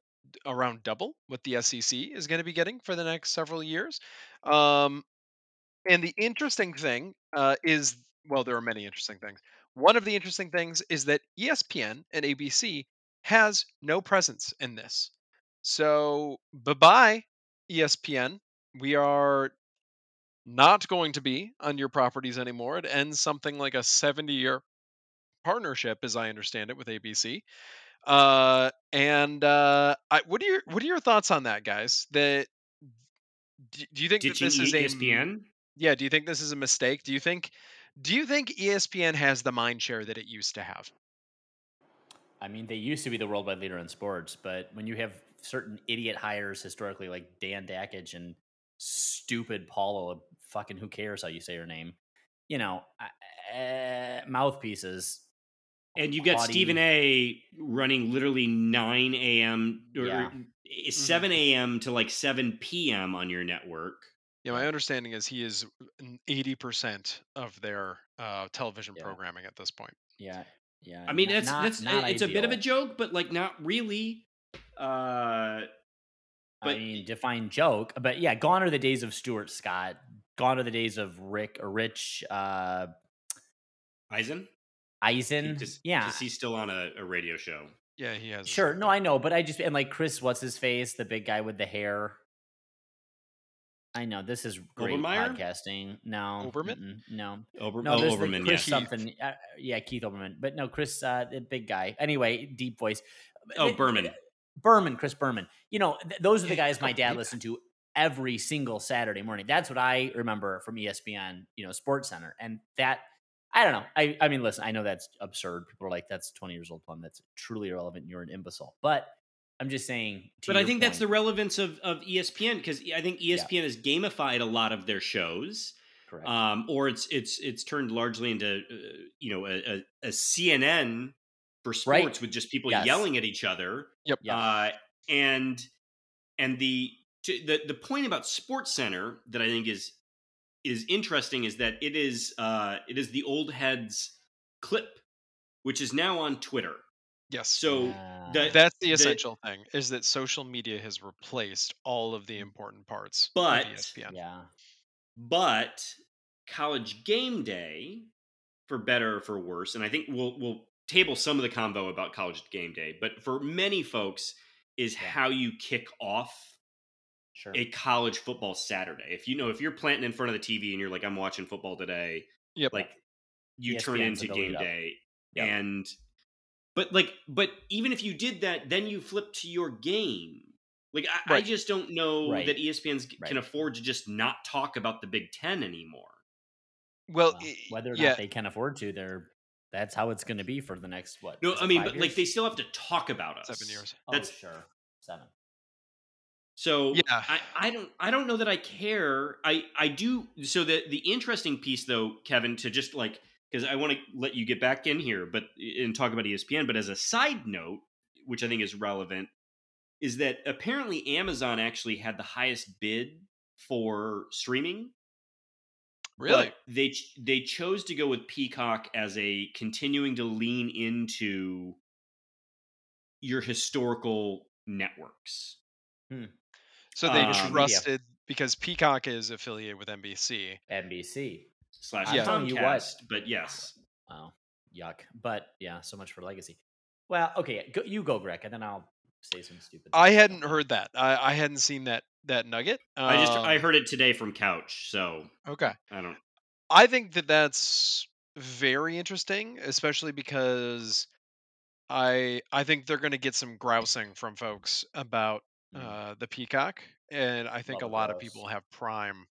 C: around double what the SEC is going to be getting for the next several years. Um, and the interesting thing uh, is, well, there are many interesting things. One of the interesting things is that ESPN and ABC has no presence in this. So bye bye, ESPN. We are not going to be on your properties anymore. It ends something like a 70 year partnership, as I understand it, with ABC. Uh, and uh, I, what are your what are your thoughts on that, guys? That do, do you think that this is
A: E-
C: a
A: ESPN.
C: yeah? Do you think this is a mistake? Do you think do you think ESPN has the mind share that it used to have?
B: I mean, they used to be the worldwide leader in sports, but when you have certain idiot hires historically, like Dan Dakich and stupid Paulo, fucking who cares how you say her name, you know, uh, mouthpieces.
A: And you've got Stephen A. running literally 9 a.m. or
B: Yeah.
A: 7 a.m. to like 7 p.m. on your network.
C: Yeah, my understanding is he is eighty percent of their uh, television
B: Yeah.
C: programming at this point.
B: Yeah, yeah.
A: I mean,
B: n-
A: that's that's
B: not
A: it's a bit of a joke, but like not really. Uh,
B: I mean, define joke, but yeah, gone are the days of Stuart Scott. Gone are the days of Rick or Rich uh,
A: Eisen,
B: Eisen.
A: just,
B: yeah,
A: just he's still on a, a radio show.
C: Yeah, he has.
B: Sure. No, I know, but I just and like Chris, what's his face, the big guy with the hair. I know this is great
A: Obermeyer?
B: podcasting. No,
C: Oberman?
B: no,
A: Ober-
B: no.
A: oh,
B: there's the
A: Overman,
B: Chris
A: yeah.
B: Something. Uh, yeah, Keith Olbermann, but no, Chris, uh, the big guy. Anyway, deep voice.
A: Oh,
B: Th-
A: Berman.
B: Berman, Chris Berman. You know, th- those are the guys my dad listened to every single Saturday morning. That's what I remember from ESPN, you know, Sports Center. And that, I don't know. I, I mean, listen, I know that's absurd. People are like, that's 20 years old, Plum. That's truly irrelevant. You're an imbecile. But I'm just saying. to
A: But I
B: your
A: think that's the relevance of, of ESPN because I think ESPN has gamified a lot of their shows,
B: correct.
A: um, or it's it's it's turned largely into uh, you know a, a, a CNN for sports
B: Right.
A: with just people
B: Yes.
A: yelling at each other.
C: Yep.
B: Yeah.
A: Uh, and and the to, the the point about Sports Center that I think is is interesting is that it is uh, it is the old heads clip, which is now on Twitter.
C: Yes.
A: So
B: Yeah.
A: the-
C: That's the
A: the-
C: essential thing is that social media has replaced all of the important parts
A: But-
C: ESPN.
B: yeah.
A: but college game day for better or for worse and i think we'll we'll table some of the convo about college game day but for many folks is
B: Yeah.
A: how you kick off
B: Sure.
A: a college football saturday if you know if you're planting in front of the tv and you're like i'm watching football today
C: Yep.
A: like you turn into game day
B: Yep.
A: and but like but even if you did that then you flip to your game like i, I just don't know
B: Right.
A: that espn's
B: Right.
A: can afford to just not talk about the big ten anymore
C: well,
B: Well, whether or
C: yeah,
B: not they can afford to, they're that's how it's going to be for the next what?
A: No, I mean, but like they still have to talk about us.
C: seven years.
B: Oh,
A: That's
B: sure, seven.
A: So.
C: Yeah.
A: I, I don't I don't know that I care. I I do. So the the interesting piece though, Kevin, to just like because I want to let you get back in here, but and talk about ESPN. But as a side note, which I think is relevant, is that apparently Amazon actually had the highest bid for streaming.
C: Really?
A: but they they chose to go with Peacock as a continuing to lean into your historical networks. Hmm.
C: So they
A: Um, media.
C: trusted because Peacock is affiliated with NBC.
B: NBC.
A: slash
B: I'm telling you what.
A: Comcast, but yes.
B: Wow, yuck. But yeah, so much for legacy. Well, okay, go, you go, Greg, and then I'll say some stupid.
C: I hadn't heard that. I, I hadn't seen that that nugget.
A: I just I
C: Um,
A: heard it today from Couch, so
C: okay.
A: I don't.
C: I think that that's very interesting, especially because I I think they're going to get some grousing from folks about. Uh, the Peacock, and I think
B: Love
C: a
B: a
C: lot of people have Prime.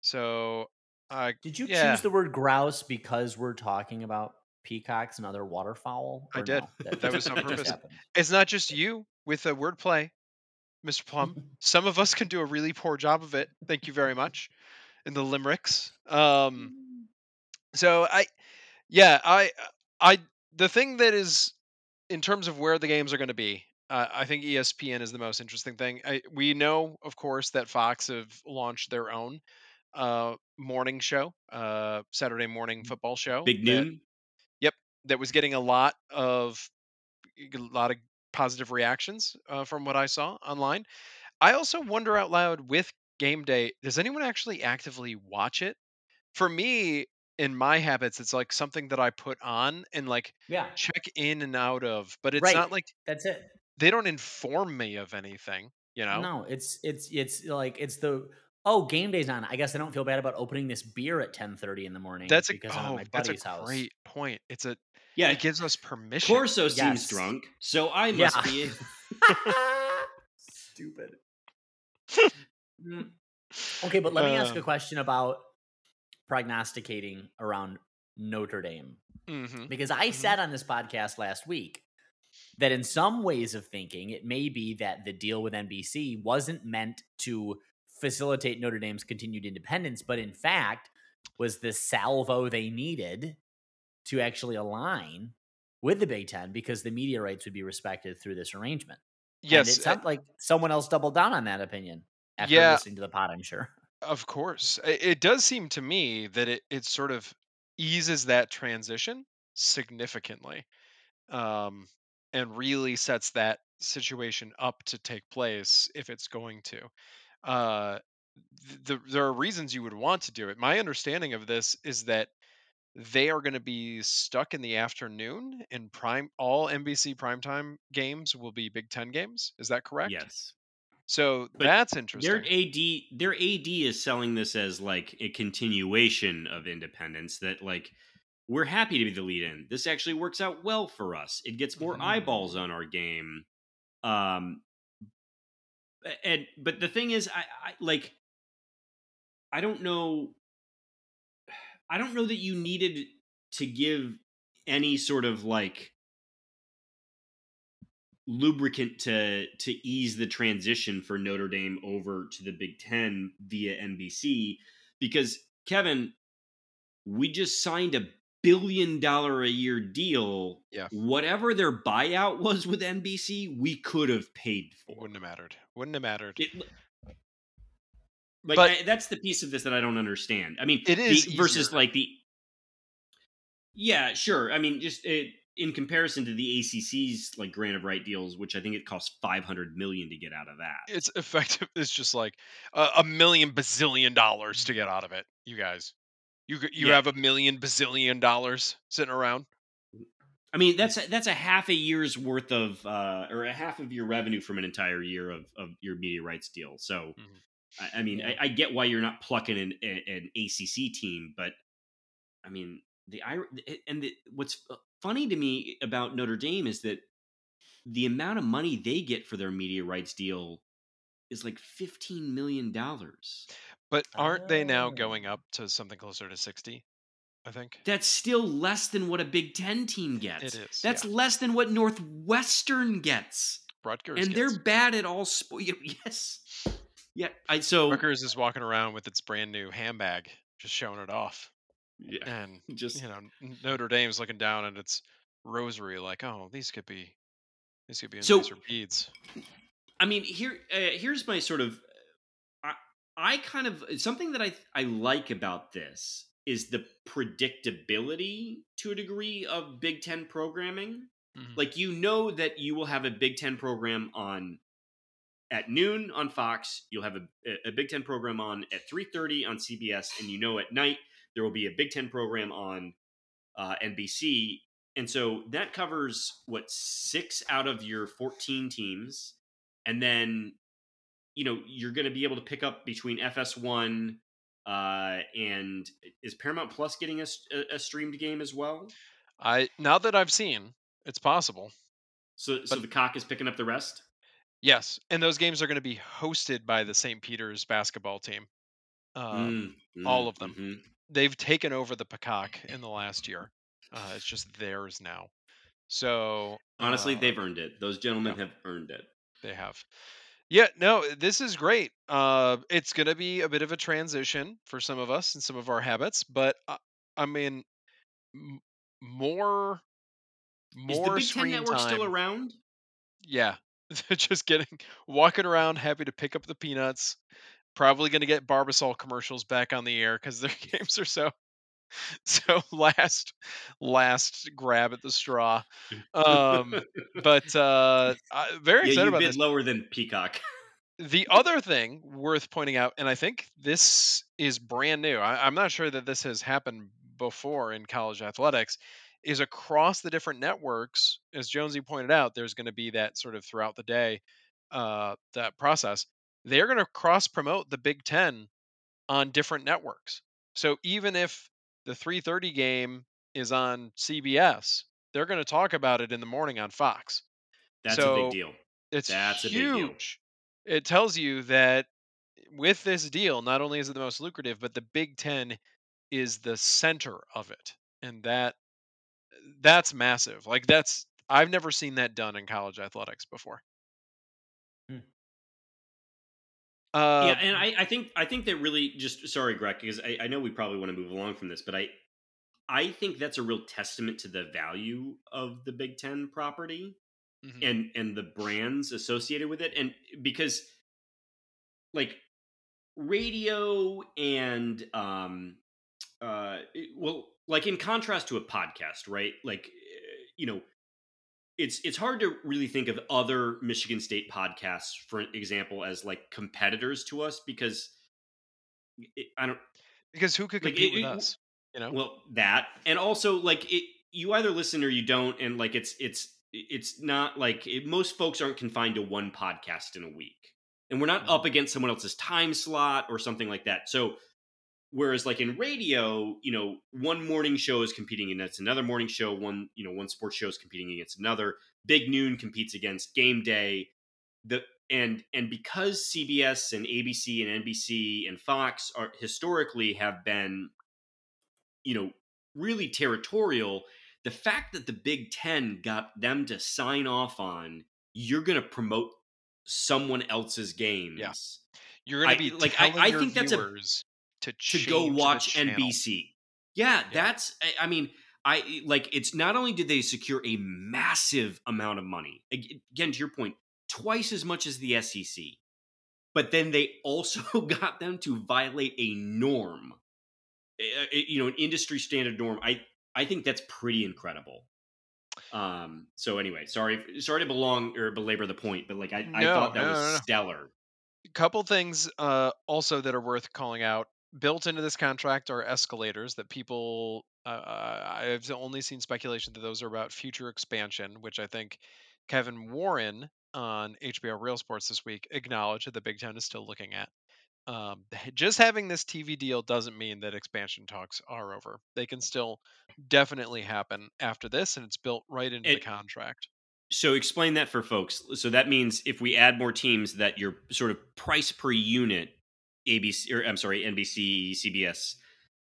C: So, I
B: Did you
C: yeah.
B: choose the word grouse because we're talking about peacocks and other waterfowl?
C: I did.
B: no?
C: That was
B: just-
C: on purpose. it's not just you with the wordplay, Mr. Plum. Some of us can do a really poor job of it. Thank you very much. In the limericks. Um, so I, yeah, I, I, the thing that is, in terms of where the games are going to be, uh, I think ESPN is the most interesting thing. I, we know, of course, that Fox have launched their own uh, morning show, uh, Saturday morning football show.
A: Big
C: that-
A: noon.
C: that was getting a lot of a lot of positive reactions uh, from what I saw online. I also wonder out loud with game day, does anyone actually actively watch it? For me, in my habits, it's like something that I put on and like
B: Yeah,
C: check in and out of, but it's
B: Right.
C: not like
B: that's it.
C: They don't inform me of anything, you know?
B: No, it's it's it's like it's the oh game day's on. I guess I don't feel bad about opening this beer at ten thirty in the morning.
C: That's a
B: because
C: oh,
B: my
C: that's a
B: house.
C: great point. It's a
A: Yeah,
C: it gives us permission.
A: Corso seems drunk, so I must
B: Yeah.
A: be.
B: Stupid. Mm. Okay, but let me ask
C: Uh.
B: a question about prognosticating around Notre Dame.
C: Mhm.
B: Because I
C: Mhm.
B: said on this podcast last week that in some ways of thinking, it may be that the deal with NBC wasn't meant to facilitate Notre Dame's continued independence, but in fact was the salvo they needed to actually align with the Big Ten because the media rights would be respected through this arrangement.
C: Yes,
B: and it
C: uh,
B: sounds like someone else doubled down on that opinion after
C: Yeah.
B: listening to the pod. I'm sure.
C: Of course. It does seem to me that it, it sort of eases that transition significantly um, and really sets that situation up to take place if it's going to. Uh, th- the, there are reasons you would want to do it. My understanding of this is that they are going to be stuck in the afternoon and prime all NBC primetime games will be Big 10 games. Is that correct?
A: Yes.
C: So
A: But
C: that's interesting. their.
A: AD their AD is selling this as like a continuation of independence that like we're happy to be the lead in. This actually works out well for us. It gets more
C: Mhm.
A: eyeballs on our game. Um and but the thing is I, I like I don't know I don't know that you needed to give any sort of like lubricant to to ease the transition for Notre Dame over to the Big 10 via NBC because Kevin we just signed a billion dollar a year deal
C: Yeah.
A: whatever their buyout was with NBC we could have paid for
C: Wouldn't have mattered. Wouldn't have mattered.
A: it, like
C: But-
A: I, that's the piece of this that I don't understand. I mean,
C: It is
A: the, versus like the. Yeah, sure. I mean, just it, in comparison to the ACC's like grant of right deals, which I think it costs five hundred million to get out of that.
C: it's effective. It's just like a, a million bazillion dollars to get out of it. You guys, you you
A: Yeah.
C: have a million bazillion dollars sitting around.
A: I mean, that's a, that's a half a year's worth of, uh, or a half of your revenue from an entire year of, of your media rights deal. So,
C: Mhm.
A: I, I mean,
B: Yeah.
A: I, I get why you're not plucking an, an ACC team, but I mean, the and the, what's funny to me about Notre Dame is that the amount of money they get for their media rights deal is like fifteen million dollars.
C: But aren't they now
B: Oh.
C: going up to something closer to sixty? I think
A: That's still less than what a Big Ten team gets.
C: it is.
A: That's
C: yeah.
A: less than what Northwestern gets.
C: Rutgers.
A: and they're bad at all sport. Yes, yeah. I so
C: Rutgers is walking around with its brand new handbag, just showing it off,
A: yeah,
C: and
A: just
C: you know N- Notre Dame's looking down at its rosary, like, oh, these could be, these could be
A: So-
C: nicer beads.
A: I mean, here uh, here's my sort of I kind of something that I I like about this is the predictability to a degree of Big 10 programming.
C: Mhm.
A: Like you know that you will have a Big 10 program on at noon on Fox, you'll have a, a Big 10 program on at 3:30 on CBS and you know at night there will be a Big 10 program on uh, NBC. And so that covers what six out of your 14 teams and then you know you're going to be able to pick up between FS1 uh, and is Paramount Plus getting a streamed game as well?
C: I now that I've seen, it's possible.
A: So so
C: But-
A: the cock is picking up the rest.
C: Yes, and those games are going to be hosted by the St. Peter's basketball team. Uh,
A: Mm,
C: all
A: mm,
C: of them.
A: mhm.
C: They've taken over the Peacock in the last year. Uh, it's just theirs now. So
A: Honestly,
C: uh,
A: they've earned it. Those gentlemen have earned it.
C: They have. Yeah, no, this is great. Uh, it's going to be a bit of a transition for some of us and some of our habits, but uh, I mean, m- more,
A: Is
C: more
A: the Big Ten
C: screen
A: network
C: time.
A: still around?
C: Yeah, just getting walking around, happy to pick up the peanuts. Probably going to get Barbasol commercials back on the air because their games are so, so last, last grab at the straw. Um, but uh, I- very
A: yeah,
C: excited about this.
A: lower than Peacock.
C: The other thing worth pointing out, and I think this is brand new, I, I'm not sure that this has happened before in college athletics, is across the different networks, as Jonesy pointed out, there's going to be that sort of throughout the day, uh, that process. They're going to cross promote the Big Ten on different networks. So even if the 3:30 game is on CBS, they're going to talk about it in the morning on Fox.
A: That's a big deal.
C: It's
A: That's a big
C: huge.
A: deal.
C: It tells you that with this deal, not only is it the most lucrative, but the Big Ten is the center of it, and that that's massive. Like that's I've never seen that done in college athletics before. Uh,
A: yeah, and I, I think I think that really just sorry, Greg, because I, I know we probably want to move along from this, but I I think that's a real testament to the value of the Big Ten property
C: mhm.
A: and and the brands associated with it, and because like radio and um uh well like in contrast to a podcast right like eh, you know it's it's hard to really think of other Michigan State podcasts, for example, as like competitors to us because it, I don't
C: because who could
A: like,
C: compete
A: it-
C: with
A: it-
C: us? You know,
A: well that and also like it you either listen or you don't and like it's it's it's not like it, most folks aren't confined to one podcast in a week and we're not up
B: Mhm.
A: against someone else's time slot or something like that. So whereas like in radio, you know, one morning show is competing against another morning show, one, you know, one sports show is competing against another. Big Noon competes against Game Day. The and and because CBS and ABC and NBC and Fox are historically have been you know, really territorial, the fact that the Big 10 got them to sign off on you're going to promote someone else's games yeah.
C: You're going to be
A: like, I- I think that's a-
C: viewers to
A: to go watch. NBC. Yeah, that's I- mean, I like it's not only did they secure a massive amount of money. Again to your point, twice as much as the SEC. But then they also got them to violate a norm. You know, an industry standard norm. I I think that's pretty incredible. Um so anyway, sorry sorry to belong or belabor the point, but like I, I thought that
C: no,
A: was
C: no, no.
A: stellar.
C: couple things uh, also that are worth calling out. Built into this contract are escalators that people. Uh, I've only seen speculation that those are about future expansion, which I think Kevin Warren on HBO Real Sports this week acknowledged that the Big Ten is still looking at. Um, just having this TV deal doesn't mean that expansion talks are over. They can still definitely happen after this, and it's built right into
A: It-
C: the contract.
A: So explain that for folks. So that means if we add more teams, that your sort of price per unit, ABC or I'm sorry, NBC, CBS,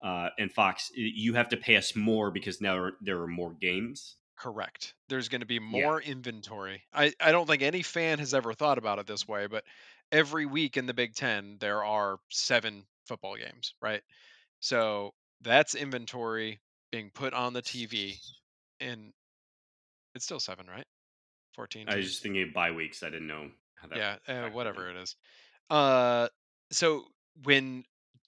A: uh, and Fox, you have to pay us more because now there are more games.
C: Correct. There's going to be more inventory. I, I don't think any fan has ever thought about it this way, but every week in the Big Ten, there are seven football games, right? So that's inventory being put on the TV, and it's still seven, right? 14.
A: I was just thinking of bye weeks. I didn't know how that.
C: yeah, uh, whatever it is. Uh, so when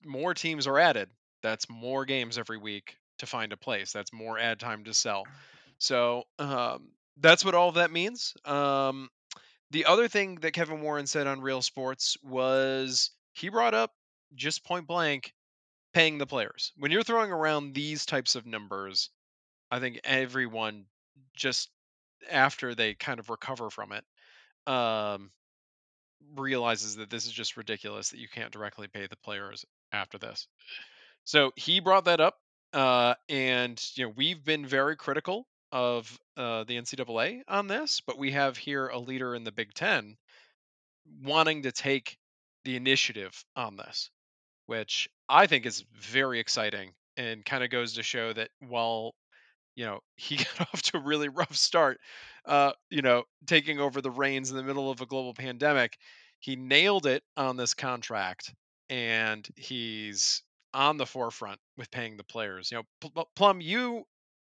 C: more teams are added, that's more games every week to find a place. That's more ad time to sell. So um, that's what all of that means. Um, the other thing that Kevin Warren said on Real Sports was he brought up just point blank paying the players. When you're throwing around these types of numbers, I think everyone just after they kind of recover from it um, realizes that this is just ridiculous that you can't directly pay the players after this. So he brought that up, uh, and you know we've been very critical of uh, the NCAA on this, but we have here a leader in the Big Ten wanting to take the initiative on this, which I think is very exciting and kind of goes to show that while you know he got off to a really rough start, uh, you know, taking over the reins in the middle of a global pandemic, he nailed it on this contract, and he's on the forefront with paying the players. You know, Pl- Pl- Plum, you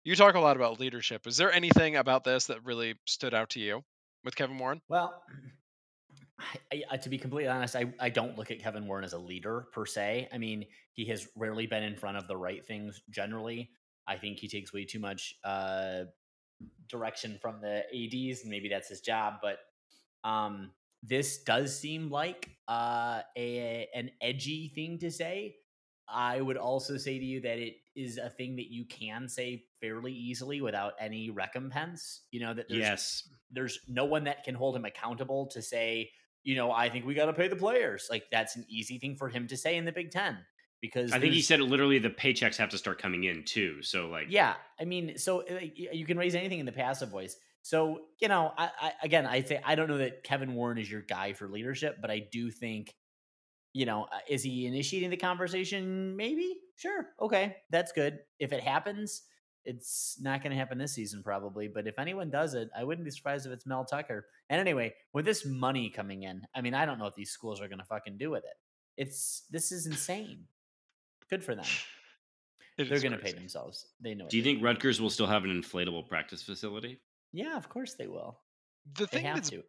C: you talk a lot about leadership. Is there anything about this that really stood out to you with Kevin Warren?
B: Well, I, I, to be completely honest, I, I don't look at Kevin Warren as a leader per se. I mean, he has rarely been in front of the right things generally. I think he takes way too much uh, direction from the ADs, and maybe that's his job. But um, this does seem like uh, a an edgy thing to say. I would also say to you that it is a thing that you can say fairly easily without any recompense. You know that there's
A: Yes.
B: there's no one that can hold him accountable to say, you know, I think we got to pay the players. Like that's an easy thing for him to say in the Big Ten because
A: I think he said it literally the paychecks have to start coming in too. So like
B: yeah. I mean, so uh, you can raise anything in the passive voice. So you know, I, I again, I say I don't know that Kevin Warren is your guy for leadership, but I do think, you know, uh, is he initiating the conversation? Maybe, sure, okay, that's good. If it happens, it's not going to happen this season probably. But if anyone does it, I wouldn't be surprised if it's Mel Tucker. And anyway, with this money coming in, I mean, I don't know what these schools are going to fucking do with it. It's this is insane. Good for them.
C: It
B: They're going to pay themselves. They know. what
A: do you think Rutgers will still have an inflatable practice facility?
B: Yeah, of course they will.
C: The
B: They
C: thing
B: have
C: that's
B: to.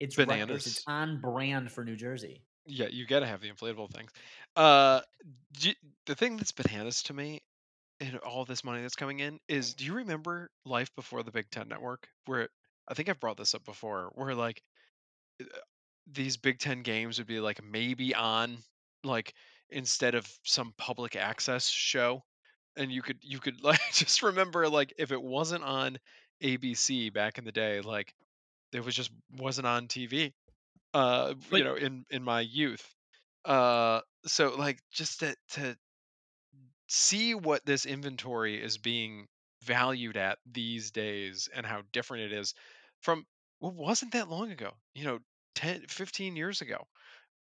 B: It's Rutgers. It's on brand for New Jersey.
C: Yeah, you got to have the inflatable things. Uh, you- the thing that's bananas to me and all this money that's coming in is do you remember life before the Big Ten network where I think I've brought this up before where like uh, these Big Ten games would be like maybe on like instead of some public access show and you could you could like just remember like if it wasn't on ABC back in the day like it was just wasn't on TV uh
A: But-
C: you know in in my youth. Uh so like just to to see what this inventory is being valued at these days and how different it is from what wasn't that long ago you know 10 15 years ago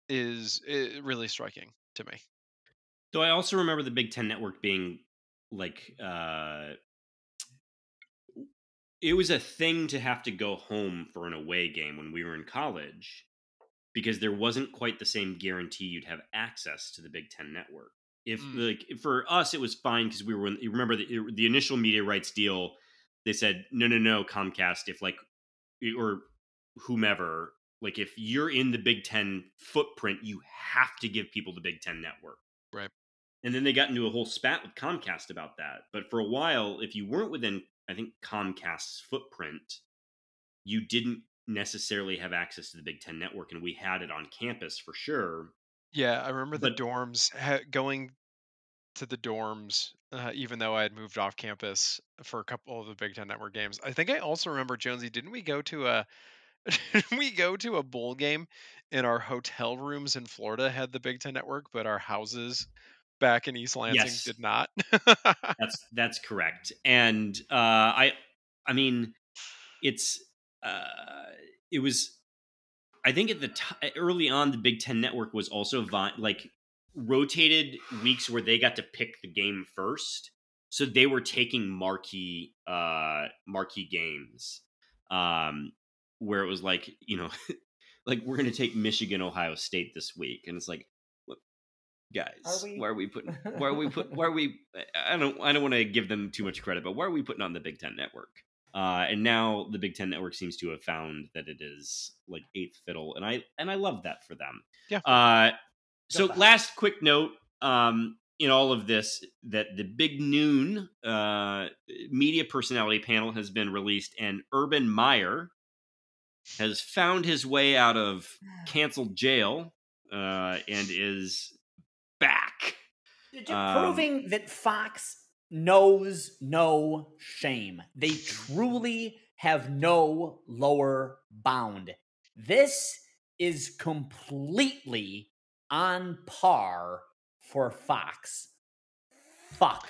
C: is uh, really striking to me
A: Though I also remember the Big Ten Network being like uh it was a thing to have to go home for an away game when we were in college because there wasn't quite the same guarantee you'd have access to the Big Ten Network. If
C: Mm.
A: like for us, it was fine because we were. In, you remember the the initial media rights deal? They said no, no, no, Comcast. If like or whomever, like if you're in the Big Ten footprint, you have to give people the Big Ten Network.
C: Right.
A: And then they got into a whole spat with Comcast about that. But for a while, if you weren't within, I think Comcast's footprint, you didn't necessarily have access to the Big Ten Network, and we had it on campus for sure.
C: yeah i remember the dorms ha- going to the dorms uh, even though i had moved off campus for a couple of the big ten network games i think i also remember jonesy didn't we go to a we go to a bowl game and our hotel rooms in florida had the big ten network but our houses back in east lansing
A: Yes.
C: did not
A: That's that's correct. And uh, I, I mean, it's uh, it was. I think at the t- early on, the Big Ten Network was also vi- like rotated weeks where they got to pick the game first, so they were taking marquee uh, marquee games, um, where it was like you know, like we're gonna take Michigan Ohio State this week, and it's like, what, guys,
B: Are we?
A: why are we putting why are we put why are we I don't I don't want to give them too much credit, but why are we putting on the Big Ten Network? Uh, and now the Big Ten Network seems to have found that it is like eighth fiddle, and I and I love that for them.
C: Yeah.
A: Uh, so
B: Good.
A: last quick note um, in all of this that the Big Noon uh, media personality panel has been released, and Urban Meyer has found his way out of canceled jail uh, and is back. Um,
B: proving that Fox knows no shame. They truly have no lower bound. This is completely on par for Fox. Fuck.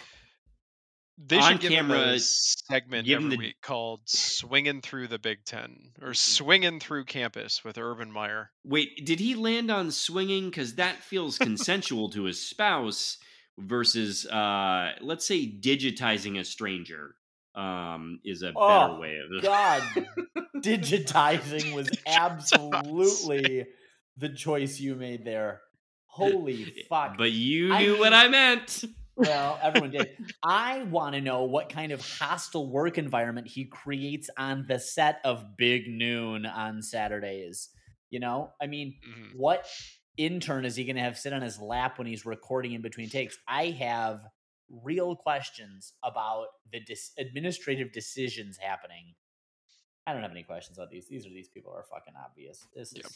C: They
A: On
C: should give him
A: camera,
C: a segment
A: give
C: every
A: the-
C: week called "Swinging Through the Big Ten or "Swinging Through Campus" with Urban Meyer.
A: Wait, did he land on swinging? Because that feels consensual to his spouse versus, uh, let's say, digitizing a stranger um, is a better
B: Oh,
A: way of
B: God, digitizing was absolutely the choice you made there. Holy fuck.
A: But you
B: I
A: knew what I meant.
B: Well, everyone did. I want to know what kind of hostile work environment he creates on the set of Big Noon on Saturdays. You know, I mean,
C: Mhm.
B: what intern is he going to have sit on his lap when he's recording in between takes? I have real questions about the dis- administrative decisions happening. I don't have any questions about these. These are these people are fucking obvious. This is
C: Yep.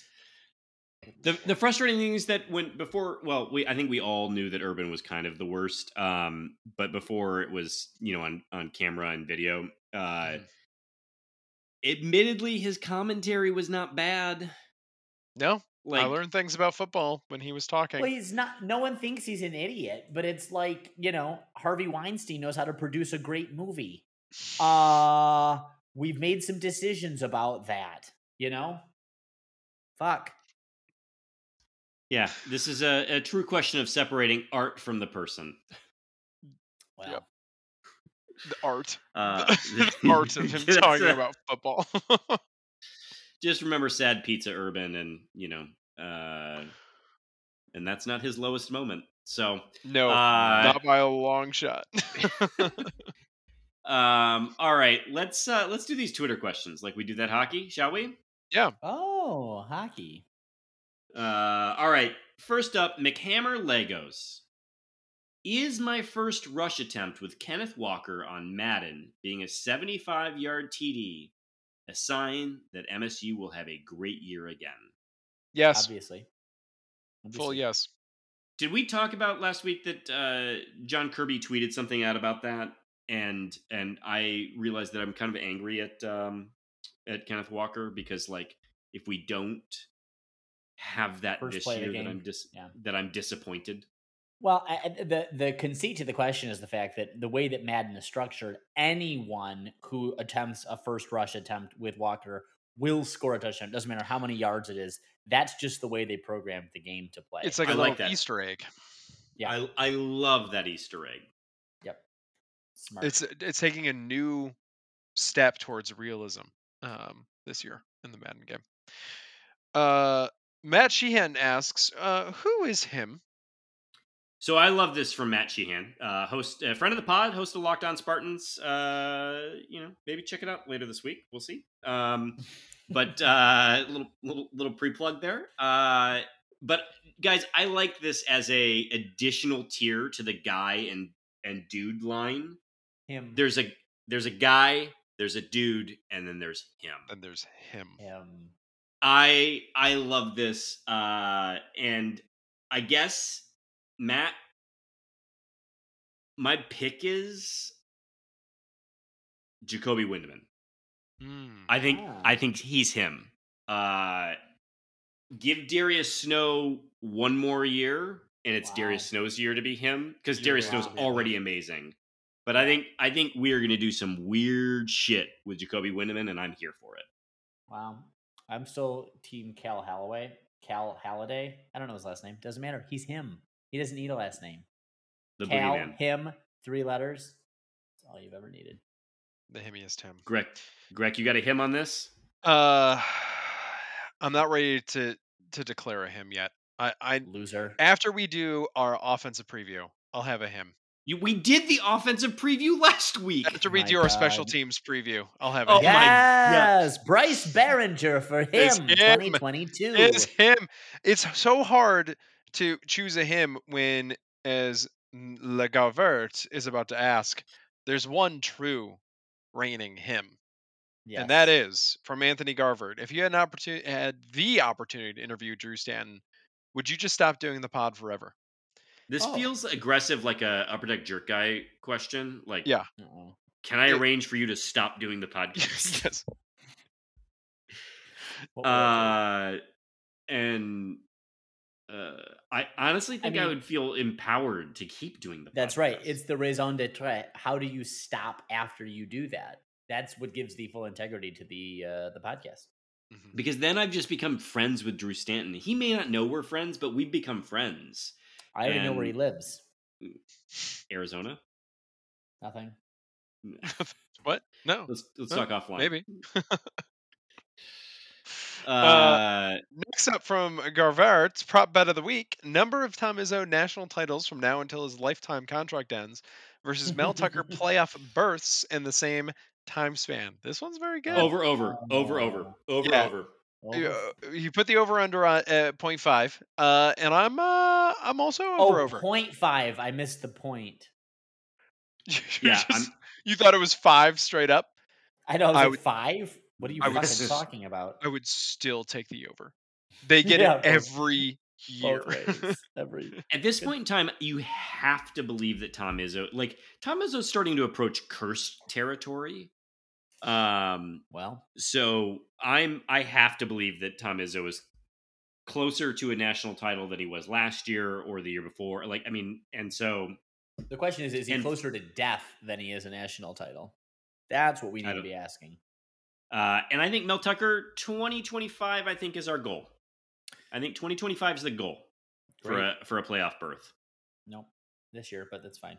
A: The the frustrating thing is that when before well we I think we all knew that Urban was kind of the worst um but before it was you know on on camera and video uh
C: Mhm.
A: admittedly his commentary was not bad
C: No,
A: like
C: I learned things about football when he was talking.
B: Well, he's not. No one thinks he's an idiot, but it's like you know, Harvey Weinstein knows how to produce a great movie. Uh we've made some decisions about that. You know, fuck.
A: Yeah this is a, a true question of separating art from the person
B: Well,
C: Yep. the art,
A: uh
C: the art of him talking
A: uh,
C: about football.
A: just remember sad pizza urban and you know uh and that's not his lowest moment so
C: no,
A: Uh,
C: not by a long shot.
A: Um, all right, let's uh let's do these Twitter questions like we do that hockey, shall we? Yeah.
B: Oh, hockey.
A: Uh all right. First up, McHammer Legos. Is my first rush attempt with Kenneth Walker on Madden being a 75 yard TD a sign that MSU will have a great year again?
C: yes,
B: Obviously.
C: full yes.
A: Did we talk about last week that uh, John Kirby tweeted something out about that, and and I realized that I'm kind of angry at um, at Kenneth Walker because like if we don't have that
B: First
A: this
B: play of the
A: year that I'm
B: game.
A: dis-
B: Yeah.
A: that I'm disappointed.
B: Well, I, I- the the conceit to the question is the fact that the way that Madden is structured, anyone who attempts a first rush attempt with Walker will score a touchdown. Doesn't matter how many yards it is. That's just the way they programmed the game to play.
C: It's like
A: I
C: a
A: like
C: little
A: that.
C: Easter egg.
B: yeah,
A: I I love that Easter egg.
B: yep, smart.
C: It's it's taking a new step towards realism um, this year in the Madden game. Uh, Matt Sheehan asks, uh, "Who is him?"
A: So I love this from Matt Sheehan, uh, host, uh, friend of the pod, host of Locked On Spartans. Uh, you know, maybe check it out later this week. We'll see. Um, but uh, little little little pre plug there. Uh, but guys, I like this as a additional tier to the guy and and dude line.
B: him.
A: There's a there's a guy, there's a dude, and then there's him.
C: And there's him.
B: him.
A: I I love this, uh, and I guess Matt, my pick is Jacoby Windmon.
C: Mm.
A: I think. I think he's him. Uh, give Darius Snow one more year, and it's
B: Wow.
A: Darius Snow's year to be him because Darius Snow's already amazing. But I think I think we are going to do some weird shit with Jacoby Windmon, and I'm here for it.
B: Wow, I'm still team Cal Halloway. Cal Haladay. I don't know his last name. Doesn't matter. He's him. He doesn't need a last name.
A: The
B: Cal,
A: boogeyman.
B: him, three letters. That's all you've ever needed.
C: The himmiest him.
A: Greg, Greg, you got a him on this?
C: Uh, I'm not ready to to declare a him yet. I, I
B: Loser.
C: after we do our offensive preview, I'll have a him.
A: You, we did the offensive preview last week.
C: After we
B: My
C: do our special teams preview, I'll have it.
A: Oh
C: him.
A: my- yeah.
B: yes, Bryce Barringer for him,
C: It's him.
B: 2022.
C: It's him. It's so hard to choose a him when, as Le Garvert is about to ask, there's one true reigning him,
B: Yes.
C: and that is from Anthony Garvert. If you had an opportunity, had the opportunity to interview Drew Stanton, would you just stop doing the pod forever?
A: This
B: Oh.
A: feels aggressive, like a upper deck jerk guy question. Like,
C: Yeah.
A: Can I arrange for you to stop doing the podcast?
C: yes.
B: What would I
A: uh, and uh, I honestly think I,
B: mean-
A: would feel empowered to keep doing the.
B: do? That's right. It's the raison d'être. How do you stop after you do that? That's what gives the full integrity to the uh, the podcast.
C: Mhm.
A: because then I've just become friends with Drew Stanton. He may not know we're friends, but we've become friends.
B: I already know where he lives.
A: Mm, Arizona. Mm.
B: Nothing.
C: What? No.
A: Let's let's
C: Huh,
A: talk offline.
C: Maybe.
A: Uh, uh,
C: Next up from Garvert, prop bet of the week: number of Tom Izzo national titles from now until his lifetime contract ends, versus Mel Tucker playoff berths in the same time span. This one's very good.
A: over, over, over, over, over,
C: Yeah.
A: over.
C: You,
B: Over-
C: uh, you put the over under on uh, 0.5, uh, and I'm uh, I'm also over
B: oh,
C: over.
B: 0.5. I missed the point.
C: You
A: Yeah,
C: just- you thought it was five straight up.
B: I know. I was
C: I
B: like,
C: would-
B: five? What are you
C: I
B: fucking
C: s-
B: talking about?
C: I would still take the over. They get
B: Yeah,
C: it every year.
B: Both. Every.
A: At this point in time, you have to believe that Tom Izzo, like Tom Izzo's starting to approach cursed territory. Um,
B: Well,
A: so I'm I have to believe that Tom Izzo is closer to a national title than he was last year or the year before. Like, I mean, and so
B: the question is: Is he
A: And-
B: closer to death than he is a national title? That's what we need to be asking.
A: uh and I think Mel Tucker 2025 I think is our goal. I think 2025 is the goal for a for a playoff berth.
B: Nope, this year, but that's fine.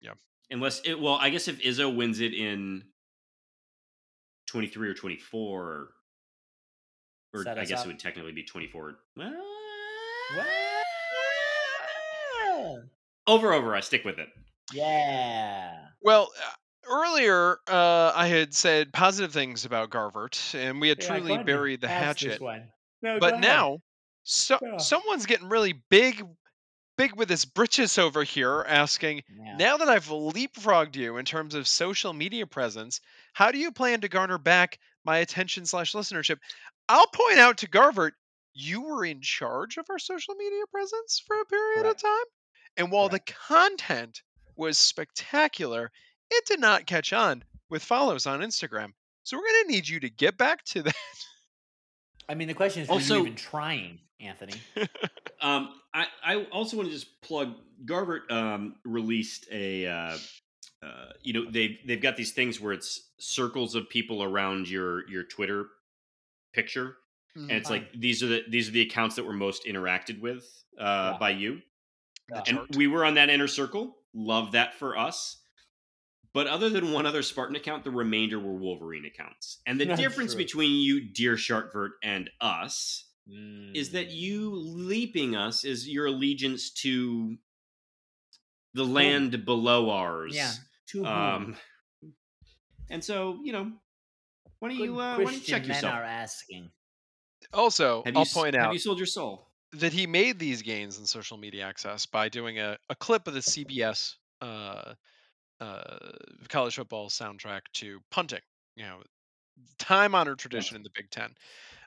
A: Yeah, unless it well, I guess if Izzo wins it in 23 or 24 or
B: Set
A: I guess
B: up.
A: it would technically be 24. Well, Over over, I stick with it.
B: Yeah.
C: Well, uh, earlier uh, I had said positive things about Garvert, and we had
B: Yeah,
C: truly buried the
B: ask this
C: hatchet.
B: one. No,
C: But now, so, someone's getting really big, big with his britches over here, asking,
B: Yeah.
C: now that I've leapfrogged you in terms of social media presence, how do you plan to garner back my attention slash listenership? I'll point out to Garvert, you were in charge of our social media presence for a period
B: Correct.
C: of time. And while the content was spectacular, it did not catch on with follows on Instagram. So we're going to need you to get back to that.
B: I mean, the question is, were
A: Also-
B: you even trying, Anthony?
A: Um, I, I also want to just plug Garvert um, released a uh, uh, you know they've they've got these things where it's circles of people around your your Twitter picture and it's like these are the these are the accounts that were most interacted with uh,
B: Yeah.
A: by you
B: Yeah.
A: and we were on that inner circle love that for us but other than one other Spartan account, the remainder were Wolverine accounts. And the
B: That's
A: difference
B: true.
A: between you, dear Shartvert, and us is that
B: Mm.
A: you leaping us is your allegiance to the land below ours.
B: yeah, to
A: Um, and so you know, why don't
B: Good
A: you uh, why don't you
B: Christian
A: check
B: men
A: yourself?
B: are asking.
C: Also,
A: Have
C: I'll
A: you s-
C: point
A: Have you sold your soul?
C: that he made these gains in social media access by doing a, a clip of the CBS uh, uh, college football soundtrack to punting. You know, time honored tradition in the Big Ten.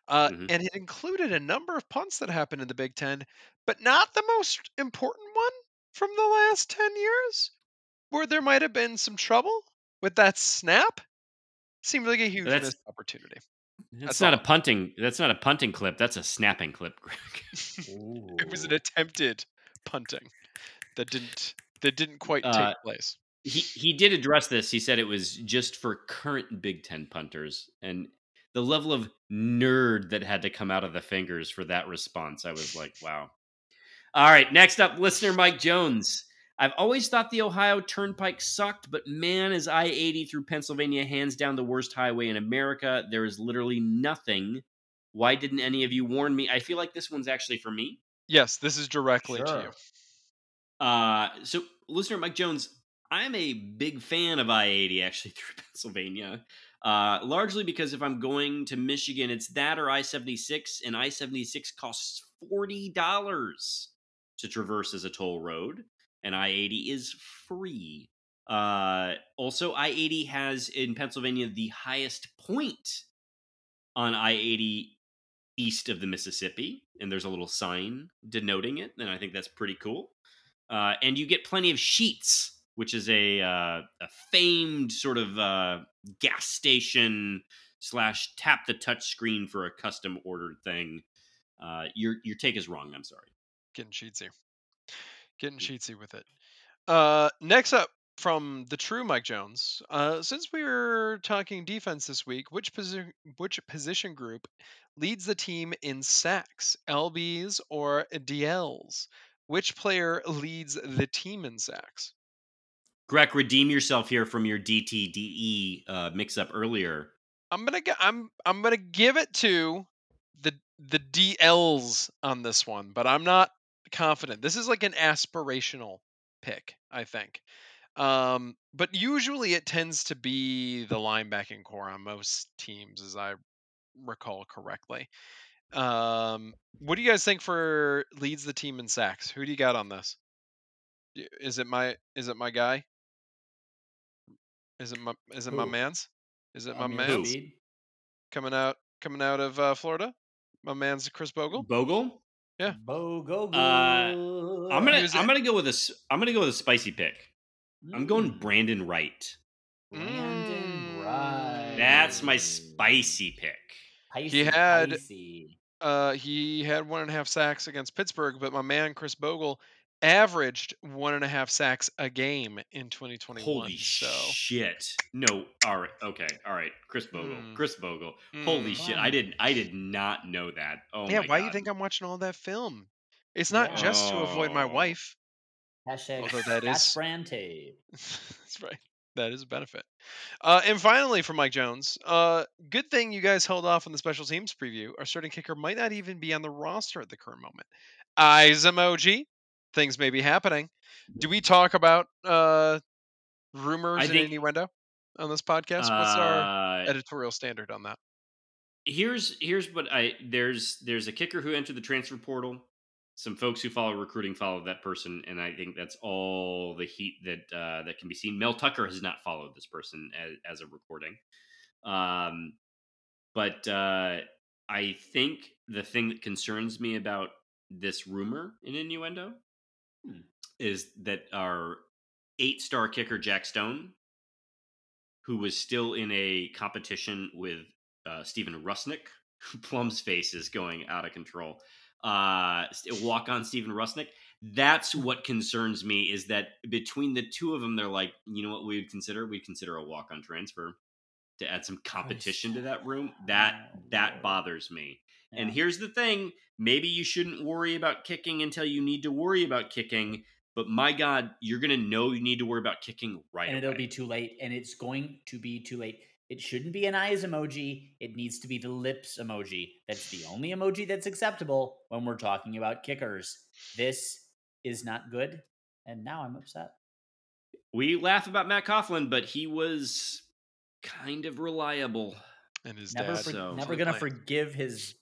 C: Uh,
A: Mhm.
C: And it included a number of punts that happened in the Big Ten, but not the most important one from the last 10 years, where there might have been some trouble with that snap. Seemed like a huge
A: That's-
C: missed opportunity.
A: That's,
C: That's
A: not
C: all.
A: a punting. That's not a punting clip. That's a snapping clip, Greg.
C: It was an attempted punting that didn't that didn't quite take
A: Uh,
C: place.
A: he he did address this. He said it was just for current Big Ten punters, and the level of nerd that had to come out of the fingers for that response, I was like, wow. All right, next up, listener Mike Jones. I've always thought the Ohio Turnpike sucked, but man, is I 80 through Pennsylvania hands down the worst highway in America. There is literally nothing. Why didn't any of you warn me? I feel like this one's actually for me.
C: Yes, this is directly to you.
A: Uh, so, listener Mike Jones, I'm a big fan of I 80 actually through Pennsylvania. Uh, largely because if I'm going to Michigan, it's that or I 76, and I 76 costs $40 to traverse as a toll road, and I 80 is free. Uh, also, I 80 has in Pennsylvania the highest point on I 80 east of the Mississippi, and there's a little sign denoting it, and I think that's pretty cool. Uh, and you get plenty of Sheetz, which is a uh, a famed sort of uh, gas station slash tap the touch screen for a custom ordered thing. Uh, your your take is wrong. I'm sorry.
C: Getting sheetsy. Getting sheetsy with it. Uh, next up from the true Mike Jones. Uh, since we were talking defense this week, which position which position group leads the team in sacks, LBs or DLs? Which player leads the team in sacks?
A: Greg, redeem yourself here from your DTDE uh, mix up earlier.
C: I'm gonna get. I'm I'm gonna give it to the the DLs on this one, but I'm not confident. This is like an aspirational pick, I think. Um, but usually it tends to be the linebacking corps on most teams, as I recall correctly. Um, what do you guys think for leads the team in sacks? Who do you got on this? Is it my is it my guy? Is it my is it my man's? Is it my
B: Ameer
C: man's?
B: Speed?
C: coming out coming out of uh, Florida. My man's Khris Bogle.
A: Bogle.
C: Yeah.
B: Bogo.
A: Uh, I'm gonna I'm
C: it?
A: gonna go with a s- I'm gonna go with a spicy pick. I'm going
B: Mm.
A: Brandon Wright.
B: Brandon
C: Mm.
B: Wright.
A: That's my spicy pick.
B: Spicy,
C: had-
B: spicy.
C: Uh, he had one and a half sacks against Pittsburgh, but my man Khris Bogle averaged one and a half sacks a game in 2021.
A: Holy
C: so
A: shit! No, all right, okay, all right. Khris Bogle,
C: Mm.
A: Khris Bogle. Holy
C: Mm.
A: shit! I didn't, I did not know that. Oh
C: yeah,
A: my
C: why
A: God.
C: you think I'm watching all that film? It's not just to avoid my wife.
B: Hashtag
C: Although that
B: Scotch
C: is-
B: brand tape.
C: That's right. That is a benefit. Uh, and finally, for Mike Jones, uh, good thing you guys held off on the special teams preview. Our starting kicker might not even be on the roster at the current moment. Eyes emoji. Things may be happening. Do we talk about uh, rumors
A: I
C: and
A: think-
C: innuendo on this podcast? What's our
A: Uh,
C: editorial standard on that?
A: here's here's what I there's there's a kicker who entered the transfer portal. Some folks who follow recruiting follow that person, and I think that's all the heat that uh, that can be seen. Mel Tucker has not followed this person as, as a recording, um, but uh, I think the thing that concerns me about this rumor in innuendo. Is that our eight-star kicker Jack Stone, who was still in a competition with uh, Stephen Rusnick, Plum's face is going out of control. Uh, walk on Stephen Rusnick. That's what concerns me is that between the two of them, they're like, you know what we would consider? We'd consider a walk on transfer to add some competition to that room. That that bothers me. Yeah. And here's the thing: maybe you shouldn't worry about kicking until you need to worry about kicking. But my God, you're gonna know you need to worry about kicking right
B: and
A: away.
B: it'll be too late, and it's going to be too late. It shouldn't be an eyes emoji. It needs to be the lips emoji. That's the only emoji that's acceptable when we're talking about kickers. This is not good, and now I'm upset.
A: We laugh about Matt Coghlin, but he was kind of reliable.
C: And his
B: never
C: dad.
B: for,
C: so
B: never gonna forgive his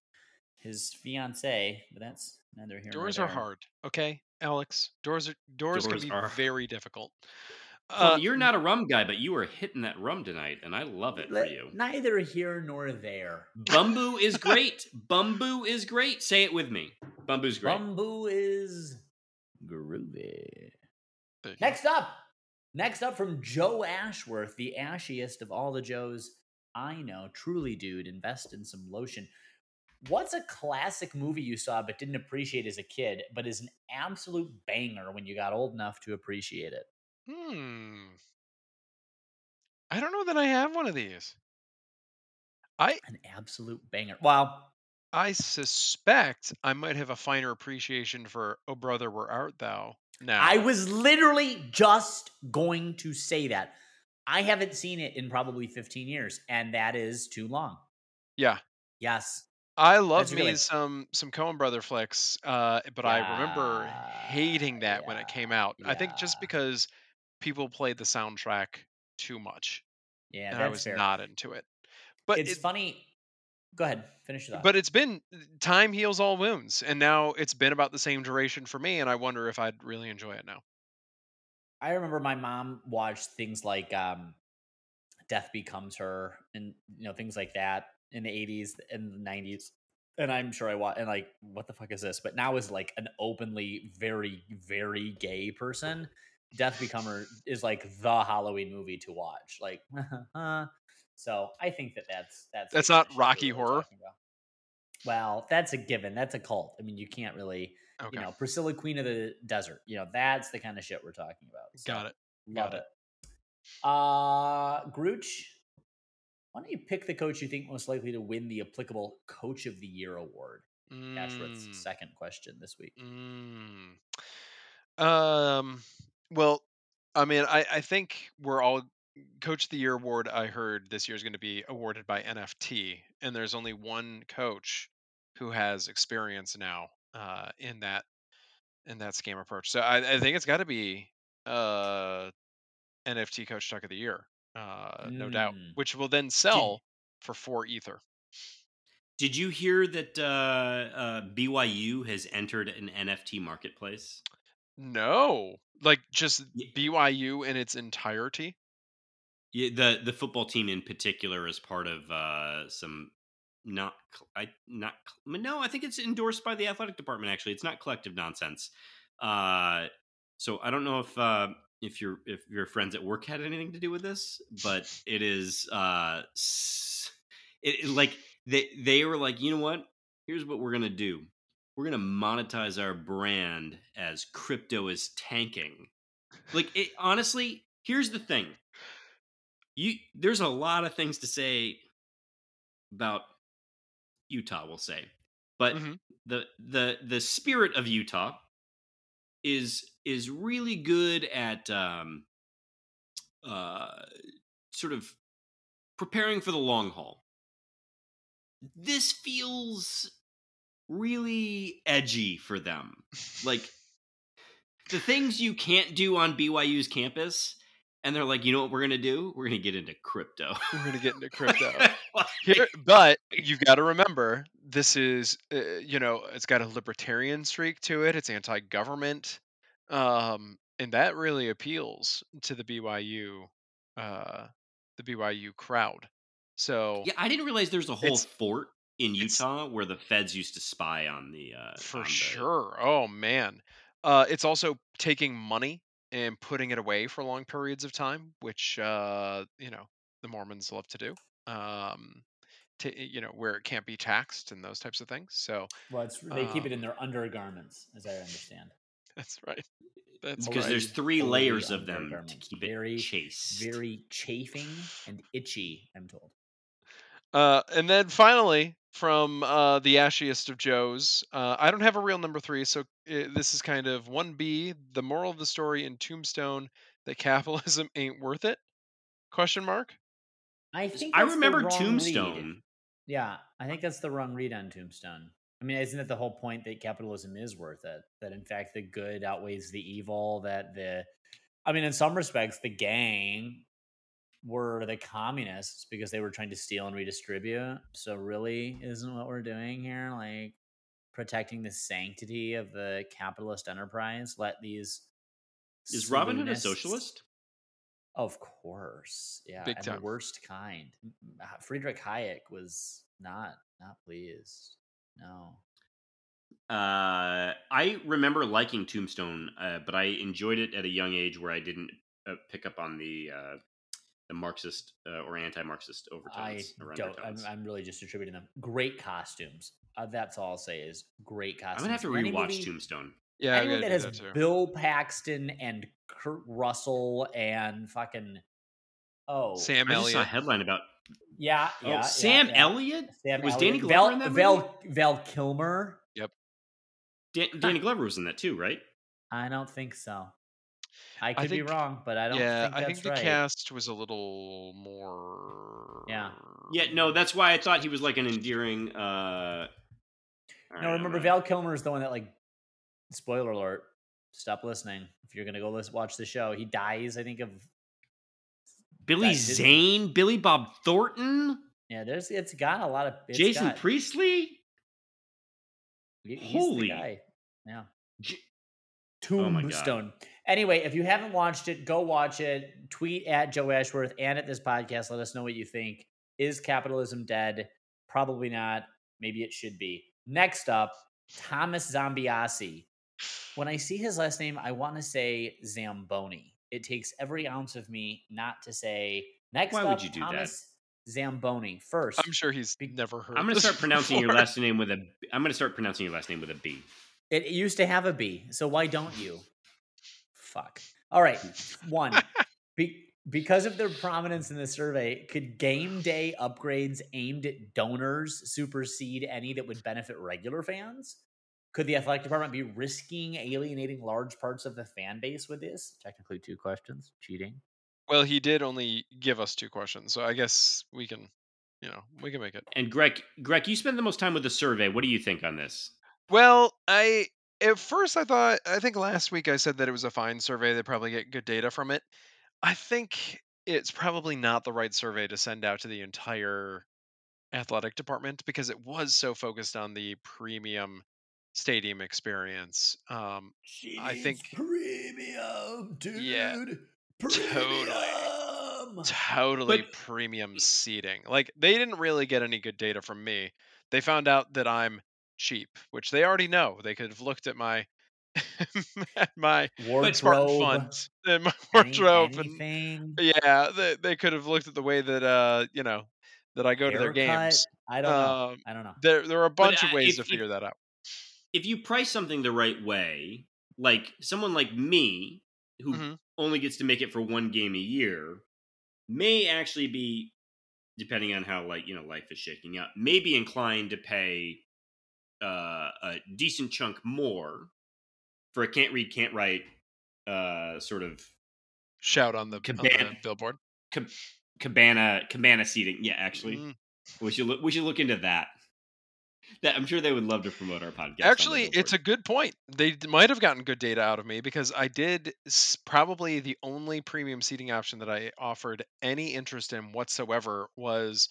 B: his fiance, but that's neither here nor
C: doors
B: are
C: hard. Okay, Alex. Doors are doors,
A: Doors
C: can be
A: are-
C: very difficult.
A: Plum,
C: Uh,
A: you're not a rum guy, but you are hitting that rum tonight, and I love it for you.
B: Neither here nor there.
A: Bumbu is great. Bumbu is great. Say it with me. Bumbu's great.
B: Bumbu is groovy.
C: there you go.
B: Next up, next up from Joe Ashworth, the ashiest of all the Joes I know. Truly, dude, invest in some lotion. What's a classic movie you saw but didn't appreciate as a kid, but is an absolute banger when you got old enough to appreciate it?
C: Hmm. I don't know that I have one of these. I
B: An absolute banger. Wow.
C: I suspect I might have a finer appreciation for "Oh Brother, Where Art Thou" now.
B: I was literally just going to say that. I haven't seen it in probably 15 years, and that is too long.
C: yeah.
B: Yes.
C: I love
B: That's
C: me
B: really-
C: some some Coen Brother flicks, uh, but I remember
B: Yeah,
C: hating that when it came out. I think just because people played the soundtrack too much,
B: Yeah,
C: and I was
B: fair.
C: not into it. But
B: it's
C: it,
B: funny. Go ahead, finish it up.
C: but it's been time heals all wounds, and now it's been about the same duration for me, and I wonder if I'd really enjoy it now.
B: I remember my mom watched things like um, Death Becomes Her and you know things like that in the 80s and the 90s. And I'm sure I watched and like what the fuck is this? But now is like an openly very very gay person, Death Become Her is like the Halloween movie to watch. Like so I think that that's that's
C: That's not Rocky Horror?
B: Well, that's a given. That's a cult. I mean, you can't really,
C: Okay,
B: you know, Priscilla Queen of the Desert. You know, that's the kind of shit we're talking about. So.
C: got it.
B: Love
C: Got
B: it. Uh Grooch, why don't you pick the coach you think most likely to win the applicable Coach of the Year award? Ashworth's
C: Mm.
B: second question this week.
C: Mm. Um. Well, I mean, I I think we're all Coach of the Year award. I heard this year is going to be awarded by NFT, and there's only one coach who has experience now uh, in that in that scam approach. So I, I think it's got to be uh, NFT Coach Chuck of the Year, uh, no doubt,
B: Mm.
C: which will then sell for four ether.
A: Did you hear that uh, uh, BYU has entered an NFT marketplace?
C: No, like just
A: Ye-
C: BYU in its entirety.
A: Yeah, the the football team in particular is part of uh, some not I not no I think it's endorsed by the athletic department. Actually, it's not collective nonsense. Uh, so I don't know if uh, if your if your friends at work had anything to do with this, but it is uh, it, it- like they they were like you know what? Here's what we're gonna do. We're gonna monetize our brand as crypto is tanking. Like it honestly here's the thing. You there's a lot of things to say about utah we'll say but
C: Mhm.
A: the the the spirit of utah is is really good at um uh sort of preparing for the long haul. This feels really edgy for them. Like the things you can't do on BYU's campus and they're like you know what we're going to do we're going to get into crypto
C: We're gonna get into crypto.
A: Like,
C: Here, but you've got to remember, this is, uh, you know, it's got a libertarian streak to it. It's anti-government, um, and that really appeals to the BYU, uh, the BYU crowd. So
A: yeah i didn't realize there's a whole fort in utah where the feds used to spy on the uh
C: for
A: on the-
C: sure, oh man, uh, it's also taking money and putting it away for long periods of time, which uh, you know the Mormons love to do. Um, ta- you know where it can't be taxed and those types of things. So
B: Well, it's they keep it in
C: Um,
B: their undergarments, as I understand.
C: that's right. That's
A: because
C: right.
A: there's three layers of them to
B: undergarments.
A: keep it
B: Very,
A: chaste.
B: Very chafing and itchy. I'm told.
C: Uh, and then finally, from uh, the ashiest of Joes, uh, I don't have a real number three, so uh this is kind of one B. The moral of the story in Tombstone that capitalism ain't worth it? Question mark.
B: I think
A: I
B: that's the
A: remember
B: wrong read.
A: Tombstone.
B: Yeah, I think that's the wrong read on Tombstone. I mean, isn't it the whole point that capitalism is worth it? That in fact the good outweighs the evil. That the, I mean, in some respects, the gang were the communists because they were trying to steal and redistribute. So really, isn't what we're doing here like protecting the sanctity of the capitalist enterprise? Let these
A: Is Robin Hood a socialist?
B: Of course, yeah,
C: Big
B: and
C: time.
B: the worst kind. M- Friedrich Hayek was not not pleased. No,
A: Uh, I remember liking Tombstone, uh, but I enjoyed it at a young age where I didn't uh, pick up on the uh, the Marxist uh, or anti-Marxist
B: I
A: overtones. or
B: don't. I'm. I'm really just attributing them. Great costumes. Uh, that's all I'll say is great costumes.
A: I'm gonna have to
B: Any
A: rewatch
B: movie-
A: Tombstone.
C: Yeah, I
B: Anyone that has
C: that.
B: Bill Paxton and Kurt Russell and fucking oh
C: Sam
A: I just saw a
C: Elliott.
A: headline about
B: yeah
A: oh,
B: yeah
A: Sam
B: yeah, yeah.
A: Elliott.
B: Sam
A: Was
B: Elliott.
A: Danny Glover
B: Val,
A: in that
B: Val, Val Kilmer.
A: Dan- Danny Glover was in that too, right?
B: I don't think so. I could be
C: think-
B: wrong, but I don't
C: yeah,
B: think
C: I think the
B: right.
C: cast was a little more.
B: Yeah.
A: Yeah, no, that's why I thought he was like an endearing. uh
B: No, remember
A: I'm
B: Val Kilmer is the one that like. Spoiler alert! Stop listening if you're gonna go listen, watch the show. He dies, I think of
A: Billy
B: that Disney-
A: Zane, Billy Bob Thornton,
B: yeah. There's it's got a lot of it's
A: Jason
B: got-
A: Priestley.
B: he's
A: Holy-
B: the guy. Yeah,
A: J- Oh my God.
B: Tombstone. Anyway, if you haven't watched it, go watch it. Tweet at Joe Ashworth and at this podcast. Let us know what you think. Is capitalism dead? Probably not. Maybe it should be. Next up, Thomas Zambiasi. When I see his last name, I want to say Zamboni. It takes every ounce of me not to say. Next
A: Why
B: up,
A: would you do that?
B: Zamboni. First,
C: I'm sure he's
B: Be-
C: never heard.
A: I'm gonna start pronouncing your last name with a. I'm gonna start pronouncing your last name with a B.
B: It used to have a B, so why don't you? Fuck. All right, one. Be- because of their prominence in the survey, could game day upgrades aimed at donors supersede any that would benefit regular fans? Could the athletic department be risking alienating large parts of the fan base with this? Technically, two questions. Cheating.
C: Well, he did only give us two questions, so I guess we can, you know, we can make it.
A: And Greg, Greg, you spend the most time with the survey. What do you think on this?
C: Well, I at first I thought I think last week I said that it was a fine survey. They probably get good data from it. I think it's probably not the right survey to send out to the entire athletic department because it was so focused on the premium stadium experience. Um, I think-
B: premium, dude.
C: Yeah, totally. Totally
A: But-
C: premium seating. Like they didn't really get any good data from me. They found out that I'm cheap, which they already know. They could have looked at my at my Spartan
B: Wardrobe.
C: fund and my wardrobe and yeah, they, they could have looked at the way that uh you know that I go to their games.
B: I don't know.
C: Um,
B: I don't know.
C: there there are a bunch of
A: uh,
C: ways to figure that out.
A: If you price something the right way, like someone like me, who
C: Mhm.
A: only gets to make it for one game a year, may actually be, depending on how like you know life is shaking out, may be inclined to pay uh, a decent chunk more for a can't read, can't write uh, sort of
C: Shout on the, on the
A: Cabana-
C: billboard.
A: ca- cabana cabana seating. Yeah, actually,
C: Mm.
A: we should look, we should look into that. That I'm sure they would love to promote our podcast.
C: Actually, it's a good point. They might have gotten good data out of me because I did probably the only premium seating option that I offered any interest in whatsoever was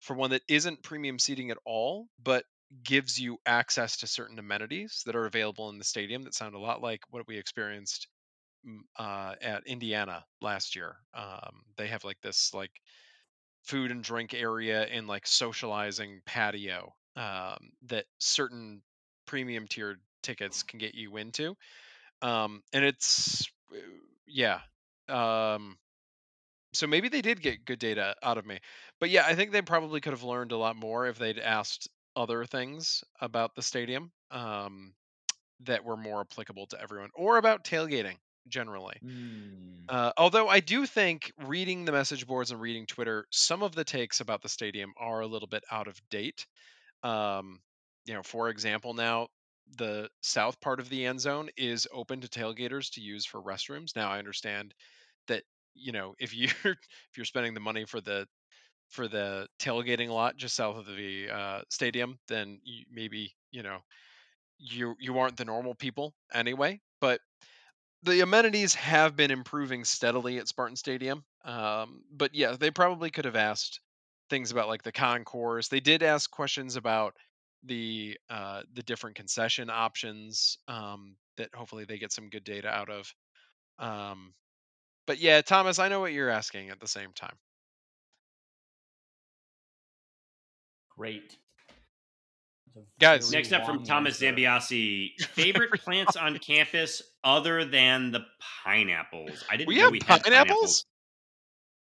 C: for one that isn't premium seating at all, but gives you access to certain amenities that are available in the stadium that sound a lot like what we experienced mm, uh, at Indiana last year. Um, they have like this like food and drink area and like socializing patio um, that certain premium tiered tickets can get you into um and it's uh, yeah um so maybe they did get good data out of me. But yeah, I think they probably could have learned a lot more if they'd asked other things about the stadium um, that were more applicable to everyone, or about tailgating generally.
B: Mm.
C: Uh, although I do think reading the message boards and reading Twitter, some of the takes about the stadium are a little bit out of date. Um, you know, for example, now the south part of the end zone is open to tailgaters to use for restrooms. Now I understand that you know if you're if you're spending the money for the for the tailgating lot just south of the uh, stadium, then you, maybe you know you you aren't the normal people anyway. But the amenities have been improving steadily at Spartan Stadium. Um, but yeah, they probably could have asked things about like the concourse. They did ask questions about the uh, the different concession options um, that hopefully they get some good data out of. Um, but yeah, Thomas, I know what you're asking at the same time.
B: Great.
C: Guys,
A: Next up from Thomas
B: answer.
A: Zambiasi, favorite plants on campus other than the pineapples. I didn't
C: We
A: know
C: have
A: we had
C: pineapples?
A: pineapples.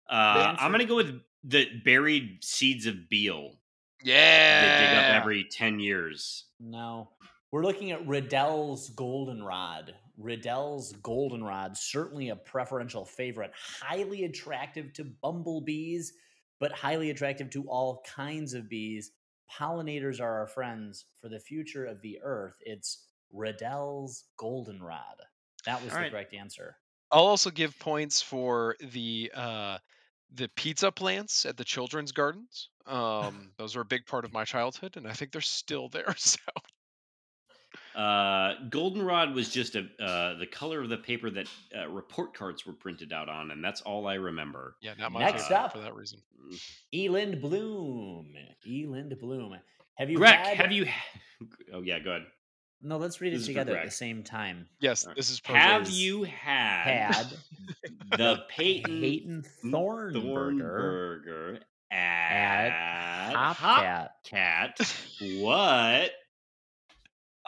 A: Uh, I'm gonna go with the buried seeds of Beal.
C: Yeah.
A: They dig up every ten years.
B: No. We're looking at Riddell's Goldenrod. Riddell's Goldenrod, certainly a preferential favorite, highly attractive to bumblebees, but highly attractive to all kinds of bees. Pollinators are our friends for the future of the earth. It's Riddell's Goldenrod. That was
A: All
B: the
A: right.
B: correct answer.
C: I'll also give points for the uh, the pizza plants at the children's gardens. Um, those were a big part of my childhood, and I think they're still there. So
A: Uh, goldenrod was just a uh, the color of the paper that uh, report cards were printed out on, and that's all I remember.
C: yeah, not my
B: Next up.
C: for that reason.
B: Eland Bloom. Eland Bloom. Have you
A: Greg,
B: had...
A: have you? Oh yeah, go ahead.
B: No, let's read
A: This
B: it
A: is for
B: together at the same time.
C: Yes,
A: All right.
C: this is
A: Have you had,
B: Had
A: the Peyton
B: Peyton Thornburger
A: Thornburger
B: at
A: at
B: Hopcat.
A: Hopcat? What?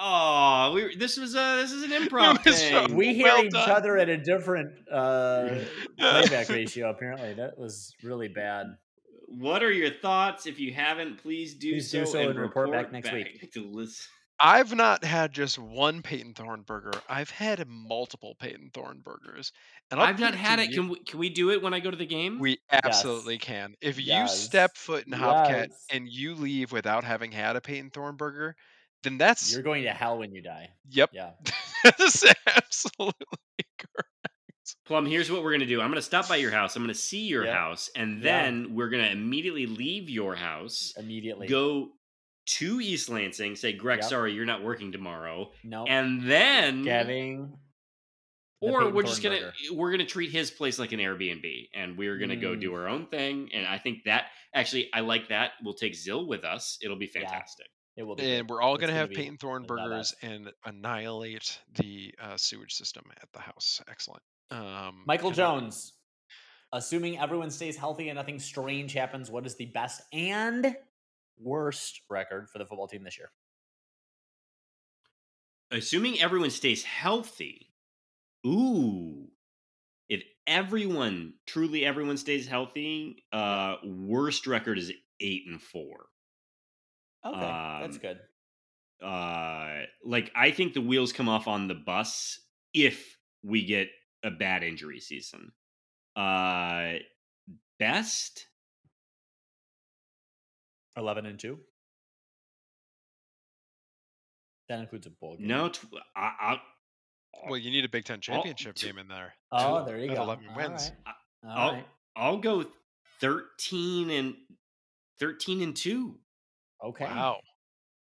A: Oh, we, this was a this is an improv
C: was so-
A: thing.
B: We hear
C: Well
B: each
C: done.
B: other at a different uh, playback ratio. Apparently, that was really bad.
A: What are your thoughts? If you haven't, please do
B: Please
A: so
B: do so and report back next week.
A: to listen.
C: I've not had just one Peyton Thornburger. I've had multiple Peyton Thornburgers, and I'll
A: I've not had it.
C: you-
A: Can we, can we do it when I go to the game?
C: We absolutely can. If you step foot in Hopcat
B: Yes.
C: and you leave without having had a Peyton Thornburger, then that's
B: You're going to hell when you die.
C: yep.
B: Yeah.
C: That's absolutely correct.
A: Plum, here's what we're gonna do. I'm gonna stop by your house. I'm gonna see your
B: Yeah.
A: house, and
B: Yeah.
A: then we're gonna immediately leave your house,
B: Immediately.
A: go to East Lansing, say, "Greg,
B: Yep.
A: sorry, you're not working tomorrow,"
B: No.
A: and then,
B: Getting.
A: or we're just gonna we're gonna treat his place like an Airbnb, and we're gonna go
B: Mm.
A: do our own thing. And I think that actually, I like that. We'll take Zill with us. It'll be fantastic.
B: It will be.
C: And
B: good.
C: we're all going to have
B: be
C: Peyton
B: the
C: Thornburgers and annihilate the uh, sewage system at the house. Excellent. Um,
B: Michael
C: and, uh,
B: Jones. Assuming everyone stays healthy and nothing strange happens, what is the best and worst record for the football team this year?
A: assuming everyone stays healthy. Ooh. If everyone, truly everyone stays healthy, uh worst record is 8 and 4.
B: Okay, that's
A: Um,
B: good.
A: Uh like I think the wheels come off on the bus if we get a bad injury season. Uh best?
B: Eleven and two. That includes a bowl game.
A: No, tw- I, I
C: Well, you need a Big Ten championship
A: t-
C: game in there.
B: Oh,
C: too,
B: there you
C: at
B: go.
C: 11
B: All
C: wins.
B: right. All
A: I'll,
B: right.
A: I'll go 13 and 13 and 2.
B: Okay.
C: Wow.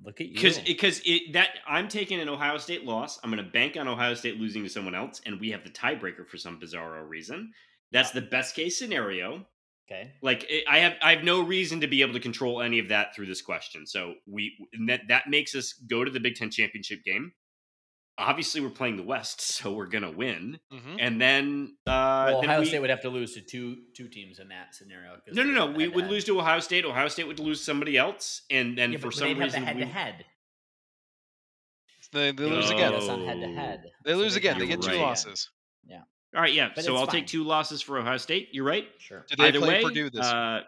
B: Look at you.
A: because because it that I'm taking an Ohio State loss. I'm going to bank on Ohio State losing to someone else, and we have the tiebreaker for some bizarro reason. That's the best case scenario.
B: okay.
A: Like it, I have I have no reason to be able to control any of that through this question. So we and that that makes us go to the Big Ten championship game. Obviously, we're playing the West, so we're going to win.
C: hmm
A: And then uh,
B: Well,
A: then
B: Ohio
A: we,
B: State would have to lose to two two teams in that scenario.
A: no no no we
B: head
A: would
B: head.
A: lose to Ohio State. Ohio State would lose somebody else, and then
B: Yeah,
A: for
B: but
A: some
B: they'd have the
A: reason
B: head
A: we-
B: to head.
C: They, they lose
B: They
C: again.
B: put on head to
A: Oh.
B: head.
C: They
B: So
C: lose
B: they'd
C: again. They get
B: to
C: two
A: right.
B: Yeah.
C: losses.
A: All right, yeah.
B: But
A: so I'll
B: fine.
A: take two losses for Ohio State. You're right.
B: Sure.
C: Do they
A: Either
C: play
A: way,
C: Purdue this
A: uh,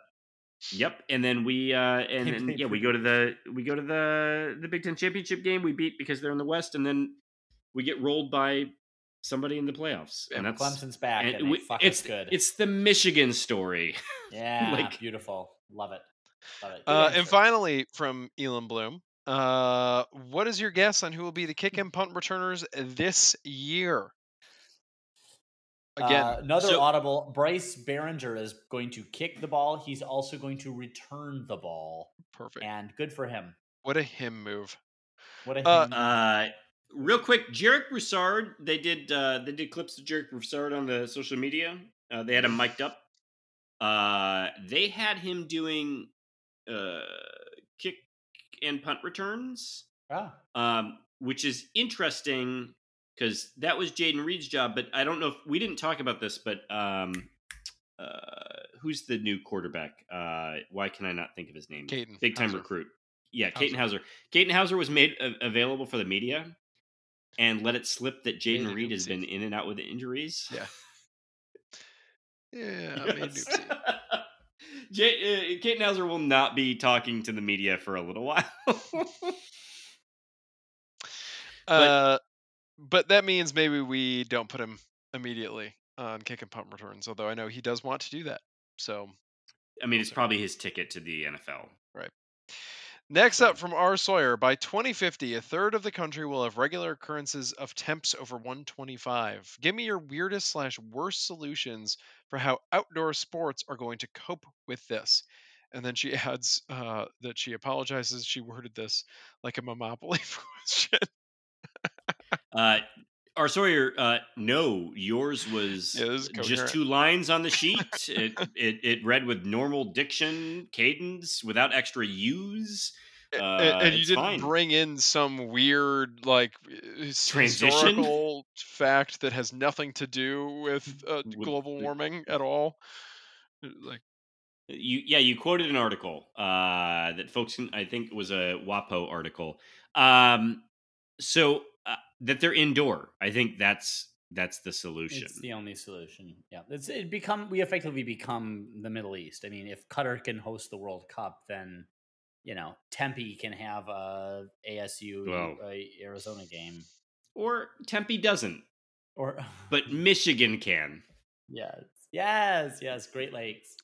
A: Yep, and then we uh and
B: They
A: then yeah, we go to the we go to the the Big Ten championship game. We beat because they're in the West, and then we get rolled by somebody in the playoffs, and that's
B: Clemson's back, and,
A: and
B: they
A: we- it's
B: good.
A: it's the Michigan story.
B: yeah,
A: like-
B: beautiful. Love it. Love it.
C: Uh, and finally, from Elam Bloom, uh, what is your guess on who will be the kick and punt returners this year? Again,
B: Uh, another
A: so-
B: audible. Bryce Baringer is going to kick the ball. He's also going to return the ball,
C: perfect.
B: and good for him.
C: What a him move.
B: What a
C: Uh,
B: him.
A: Uh, real quick, Jarek Broussard. They did uh, they did clips of Jarek Broussard on the social media. Uh, they had him mic'd up. Uh, they had him doing uh, kick and punt returns.
B: Ah,
A: um, which is interesting because that was Jayden Reed's job. But I don't know if we didn't talk about this, but um, uh, who's the new quarterback? Uh, why can I not think of his name?
C: Katin
A: big time recruit. Yeah, Katin Houser. Katin Houser was made a- available for the media and let it slip that
C: Jayden
A: Reed has been in and out with injuries.
C: Yeah. Yeah, I mean,
A: Yes. J- uh, Houser will not be talking to the media for a little while.
C: Uh, but that means maybe we don't put him immediately on kick and punt returns, although I know he does want to do that. So
A: I mean, it's probably his ticket to the NFL.
C: Next up from R. Sawyer, by 2050, a third of the country will have regular occurrences of temps over 125. Give me your weirdest slash worst solutions for how outdoor sports are going to cope with this. And then she adds uh, that she apologizes. She worded this like a Monopoly question.
A: Uh, our Sawyer, uh, no, yours was
C: Yeah, is
A: just two lines on the sheet. it, it it read with normal diction, cadence, without extra U's. Uh,
C: and, and you didn't
A: fine.
C: bring in some weird like
A: Transition?
C: historical fact that has nothing to do with uh,
A: With
C: global warming at all. Uh, Like
A: You yeah, you quoted an article uh, that folks I think was a WAPO article. Um, so uh, that they're indoor. I think that's that's the solution.
B: it's the only solution. Yeah, it's it become we effectively become the Middle East. I mean, if Qatar can host the World Cup, then you know Tempe can have a ASU
A: Well.
B: uh, Arizona game,
A: or Tempe doesn't,
B: or
A: but Michigan can.
B: yes, yes, yes, Great Lakes,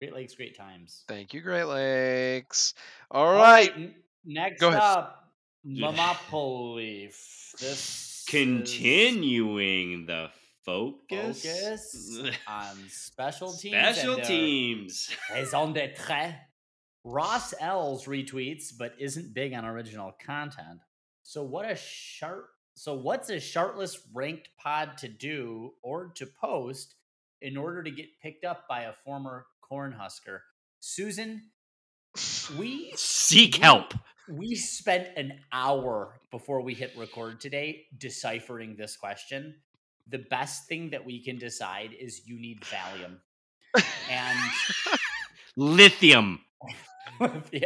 B: Great Lakes, great times.
C: Thank you, Great Lakes. All
B: All
C: right.
B: n- next
C: Go ahead.
B: up, Monopoly. This is
A: Continuing the focus,
B: focus on special teams.
A: special
B: and
A: teams.
B: raison d'etre. Ross Els retweets, but isn't big on original content. So what a sharp. So what's a shartless ranked pod to do or to post in order to get picked up by a former Cornhusker? Susan, we
A: Seek
B: we-
A: help.
B: We spent an hour before we hit record today deciphering this question. The best thing that we can decide is you need Valium. And
A: Lithium.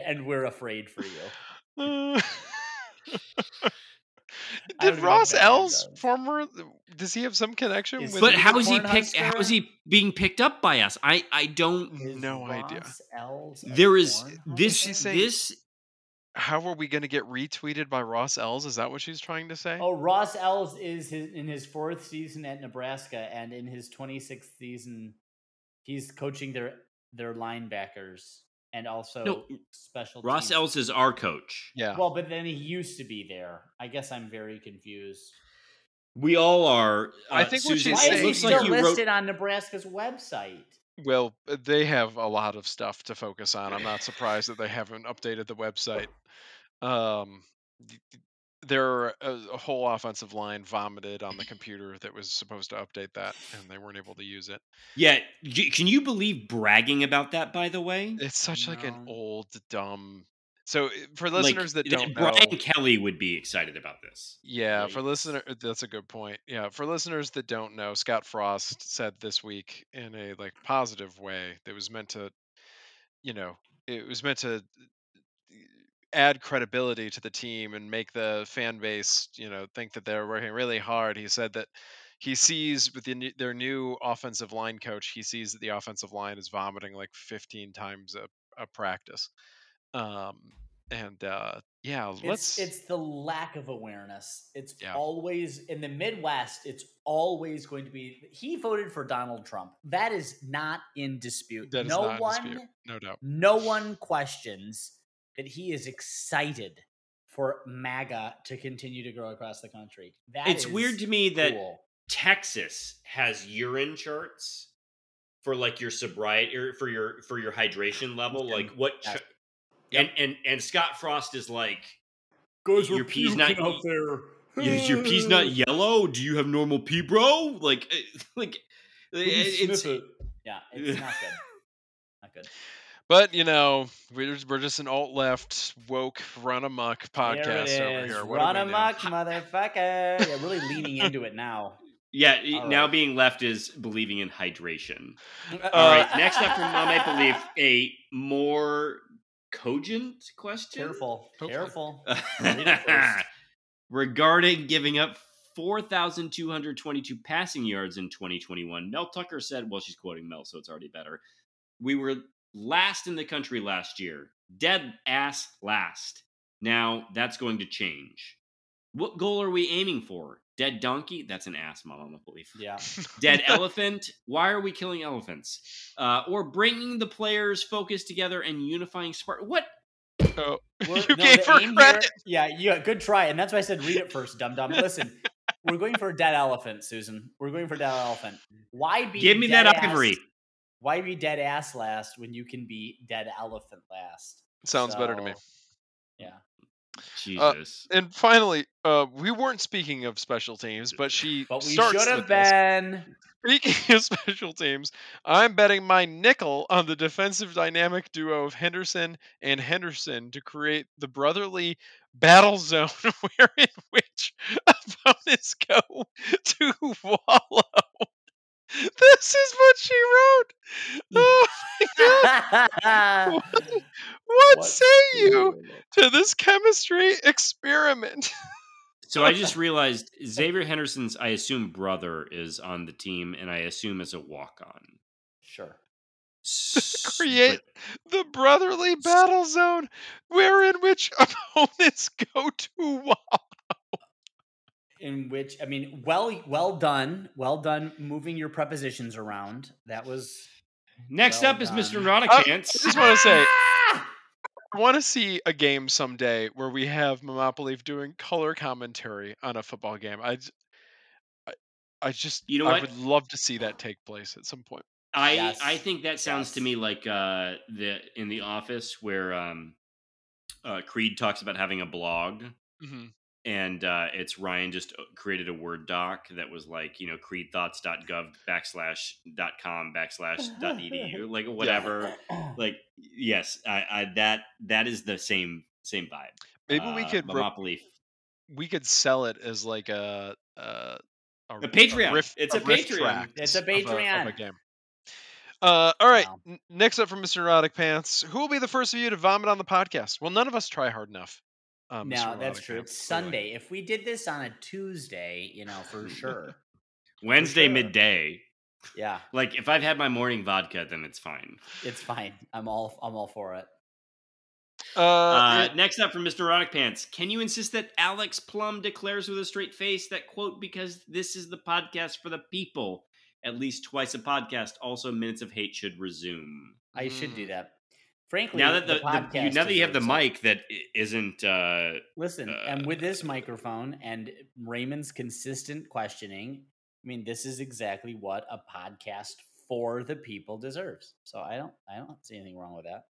B: and we're afraid for you. I don't
C: Did Ross
B: what that
C: Els
B: does.
C: former? Does he have some connection
B: Is
C: with?
A: But
B: he
A: how
B: the
A: is he picked? How is he being picked up by us? I I don't.
B: Is
C: No idea.
B: Ross Els a
A: There is this this.
C: How are we going to get retweeted by Ross Els? Is that what she's trying to say?
B: Oh, Ross Els is his, in his fourth season at Nebraska, and in his 26th season, he's coaching their their linebackers and also
A: No,
B: special.
A: Ross
B: teams.
A: Els is our coach.
C: yeah.
B: Well, but then he used to be there. I guess I'm very confused.
A: We all are.
C: I
A: uh,
C: think what
A: Susan,
C: she's
B: Why
A: it
B: is he still
A: like you wrote.
B: listed on Nebraska's website?
C: Well, uh, they have a lot of stuff to focus on. I'm not surprised that they haven't updated the website. Um, th- th- there a, a whole offensive line vomited on the computer that was supposed to update that, and they weren't able to use it.
A: Yeah, can you believe bragging about that? By the way,
C: It's such like an old dumb. So uh, for
A: Like,
C: listeners that don't know,
A: Brian Kelly would be excited about this.
C: Yeah, for listener, uh, that's a good point. Yeah, for listeners that don't know, Scott Frost said this week in a like positive way that was meant to, you know, it was meant to add credibility to the team and make the fan base, you know, think that they're working really hard. He said that, he sees with the, their new offensive line coach, he sees that the offensive line is vomiting like 15 times a, a practice. Um, and uh, yeah, let's.
B: It's, it's the lack of awareness. It's
C: Yeah.
B: always in the Midwest. It's always going to be. He voted for Donald Trump. That is not in dispute.
C: That is
B: no
C: not in
B: one,
C: dispute. no doubt.
B: no one questions that he is excited for MAGA to continue to grow across the country. That
A: it's
B: is
A: weird to me that
B: cool.
A: Texas has urine charts for like your sobriety or for your for your hydration level, like what.
B: Yeah.
A: Ch- and, and and Scott Frost is like,
B: Guys,
A: your
B: we're
A: pee's not-
B: puking out there.
A: Your pee's not yellow? Do you have normal pee, bro?" Like, eh, like
B: Let
A: it's
B: it. Yeah, it's not good. Not good.
C: But you know, we're we're just an alt left woke run amok podcast
B: there it is.
C: over here. What
B: Run amok, motherfucker. Yeah, really leaning into it now.
A: yeah.
B: All
A: Now
B: right.
A: being left is believing in hydration.
B: Uh,
A: All right. Next up from Mom Maple Leaf, a more cogent question.
B: Careful, careful. Read it first.
A: Regarding giving up 4,222 passing yards in 2021, Mel Tucker said, well, she's quoting Mel, so it's already better. We were last in the country last year, dead ass last. Now that's going to change. What goal are we aiming for? Dead donkey? That's an ass, Mama Maple Leaf.
B: Yeah.
A: Dead elephant? Why are we killing elephants? Uh, or bringing the players' focus together and unifying Sparta? What?
C: Oh,
B: We're-
C: you
B: no,
C: gave her credit.
B: Here, yeah, yeah, good try. And that's why I said read it first, dum dum. Listen, we're going for a dead elephant, Susan. We're going for a dead elephant. Why be
A: Give me that
B: dead ass-
A: ivory.
B: Why be dead ass last when you can be dead elephant last?
C: Sounds better to me.
B: Yeah.
A: Jesus.
C: And finally, uh, we weren't speaking of special teams, but she
B: But we
C: starts
B: should have
C: with this.
B: been.
C: Speaking of special teams, I'm betting my nickel on the defensive dynamic duo of Henderson and Henderson to create the brotherly battle zone wherein which opponents go to wallow. This is what she wrote. Oh my god. What, say you to this chemistry experiment?
A: So I just realized Xavier Henderson's, I assume, brother is on the team, and I assume is a walk on.
B: Sure.
C: create the brotherly battle zone wherein which opponents go to wallow.
B: In which I mean, well, well done, well done, moving your prepositions around. That was
A: Next
B: Well
A: up is
B: done.
A: Mr.
C: Uh, I just want to say! I want to see a game someday where we have Monopoly doing color commentary on a football game. I, I just,
A: You know
C: I
A: what?
C: would love to see that take place at some point.
A: I
B: Yes.
A: I think that sounds to me like uh, the in the office where um, uh, Creed talks about having a blog,
C: hmm
A: and uh, it's Ryan just uh, created a Word doc that was like you know creedthoughts.gov backslash dot com backslash dot edu like whatever. Like yes, I, I that that is the same same vibe.
C: Maybe we
A: Uh,
C: could, ro-
A: Monopoly.
C: we could sell it as like a, a,
A: A Patreon. It's a
C: riff
A: Patreon.
B: It's a
C: of of a
B: Patreon.
C: game. Uh, all right.
B: Wow.
C: n- next up from Mr. Erotic Pants, who will be the first of you to vomit on the podcast? Well, none of us try hard enough. Mr.
B: no, that's true. It's
C: clearly.
B: Sunday. If we did this on a Tuesday, you know, for sure.
A: Wednesday
B: sure.
A: midday.
B: Yeah,
A: Like if I've had my morning vodka, then it's fine.
B: it's fine. I'm all I'm all for it.
C: Uh,
A: Uh, next up from Mr. Erotic Pants. Can you insist that Alex Plum declares with a straight face that quote because this is the podcast for the people? At least twice a podcast. Also, minutes of hate should resume.
B: I should do
C: Mm.
B: that. Frankly,
A: Now that the, the, you, now that you have the
B: deserves it.
A: mic that i- isn't uh,
B: Listen, and
A: Uh,
B: with this microphone and Raymond's consistent questioning, I mean, this is exactly what a podcast for the people deserves. So I don't, I don't see anything wrong with that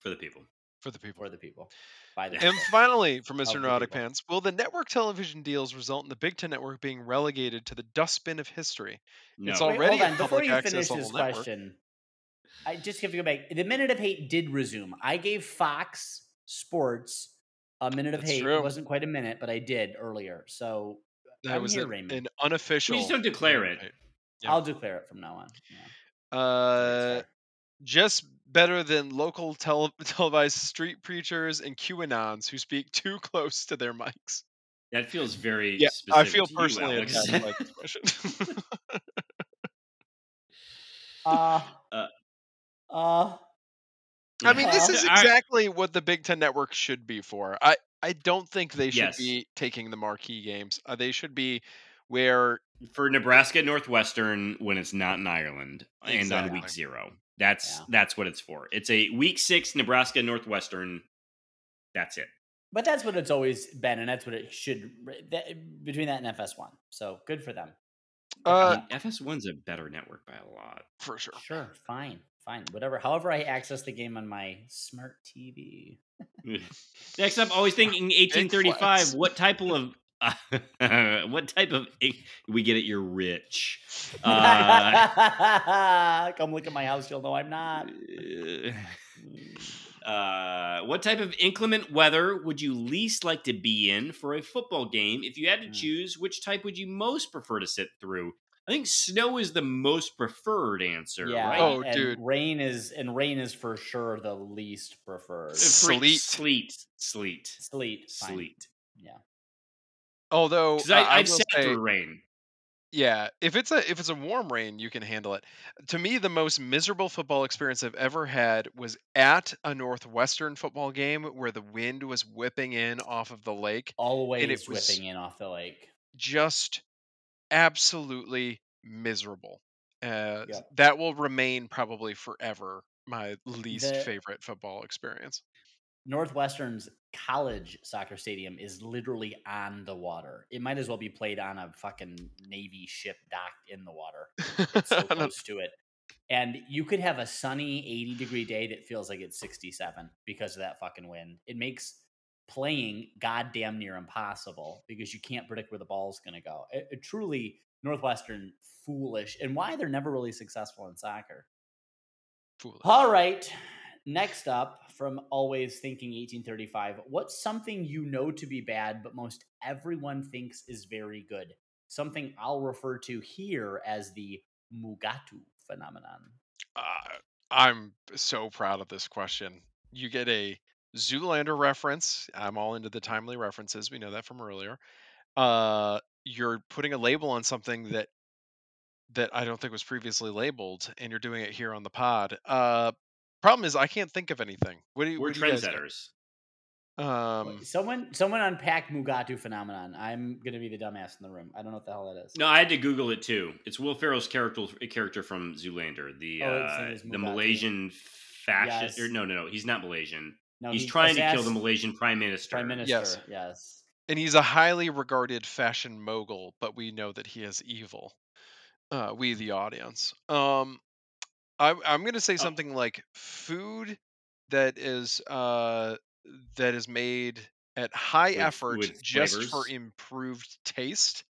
A: for the people.
C: for the people.
B: for the people, by the
C: And
B: people.
C: finally, from
B: Of
C: Mr.
B: the
C: Neurotic. Pants, will the network television deals result in the Big Ten network being relegated to the dustbin of history?
A: No.
C: It's
B: Wait,
C: already
B: hold
C: a
B: on. Before
C: public
B: you
C: access
B: finish
C: level
B: this
C: network.
B: Question, I just have to go back. The minute of hate did resume. I gave Fox Sports a minute of
C: That's
B: hate.
C: true.
B: It wasn't quite a minute, but I did earlier. So
C: That
B: I'm
C: was
B: here,
C: an,
B: Raymond.
C: an unofficial.
A: We just don't declare it.
C: right. Yeah.
B: I'll declare it from now on. Yeah.
C: Uh, just better than local tele- televised street preachers and QAnons who speak too close to their mics.
A: That feels very
C: Yeah,
A: specific.
C: I feel
A: to you,
C: personally
A: Alex.
C: attacked by this question.
B: Uh,
A: Uh,
B: uh,
C: I mean, this is
A: I-
C: exactly what the Big Ten Network should be for. I I don't think they should
A: Yes.
C: be taking the marquee games. Uh, they should be where
A: for Nebraska Northwestern when it's not in Ireland and on week zero. That's
B: Yeah.
A: that's what it's for. It's a week six Nebraska Northwestern. That's it.
B: but that's what it's always been, and that's what it should that, between that and FS1. So good for them.
A: I
C: uh,
A: mean, FS1's a better network by a lot.
C: for sure.
B: Sure, fine, fine, whatever. However, I access the game on my smart TV.
A: Next up, always thinking 1835. What type of what type of we get it? You're rich. Uh,
B: Come look at my house, you'll know I'm not.
A: uh, what type of inclement weather would you least like to be in for a football game? If you had to
B: Mm.
A: choose, which type would you most prefer to sit through? I think snow is the most preferred answer,
B: Yeah,
A: right?
C: Oh,
B: and
C: dude.
B: rain is and rain is for sure the least preferred.
A: Free-
C: sleet.
A: sleet, sleet,
B: Sleet, fine.
A: sleet.
B: Yeah.
C: Although
A: Because
C: I,
A: I,
C: I
A: I've
C: will
A: sat
C: say,
A: through rain.
C: yeah, if it's a if it's a warm rain, you can handle it. To me, the most miserable football experience I've ever had was at a Northwestern football game where the wind was whipping in off of the lake.
B: Always
C: was-
B: whipping in off the lake.
C: just absolutely miserable. Uh,
B: Yeah.
C: That will remain probably forever my least
B: The-
C: favorite football experience.
B: Northwestern's college soccer stadium is literally on the water. It might as well be played on a fucking Navy ship docked in the water. It's so close to it. And you could have a sunny 80 degree day that feels like it's 67 because of that fucking wind. It makes playing goddamn near impossible because you can't predict where the ball's going to go. It, it truly Northwestern foolish and why they're never really successful in soccer.
C: Foolish.
B: All right. Next up, from Always Thinking 1835, what's something you know to be bad, but most everyone thinks is very good? Something I'll refer to here as the Mugatu phenomenon.
C: Uh, I'm so proud of this question. You get a Zoolander reference. I'm all into the timely references. We know that from earlier. Uh, you're putting a label on something that that I don't think was previously labeled, and you're doing it here on the pod. Uh, problem is I can't think of anything. What do you?
A: We're
C: what do you guys
A: trendsetters.
C: Um,
B: someone, someone unpack Mugatu phenomenon. I'm gonna be the dumbass in the room. I don't know what the hell that is.
A: No, I had to Google it too. It's Will Ferrell's character character from Zoolander, the
B: Oh,
A: uh, the Malaysian fascist.
B: Yes.
A: Or no, no, no, he's not Malaysian.
B: No,
A: he's
B: he
A: trying to kill the Malaysian prime minister.
B: prime minister.
C: Yes.
B: Yes.
C: and he's a highly regarded fashion mogul, but we know that he is evil. Uh, we, the audience. Um, I, I'm going to say something like food that is uh, that is made at high
A: With-
C: effort
A: with
C: just for improved taste.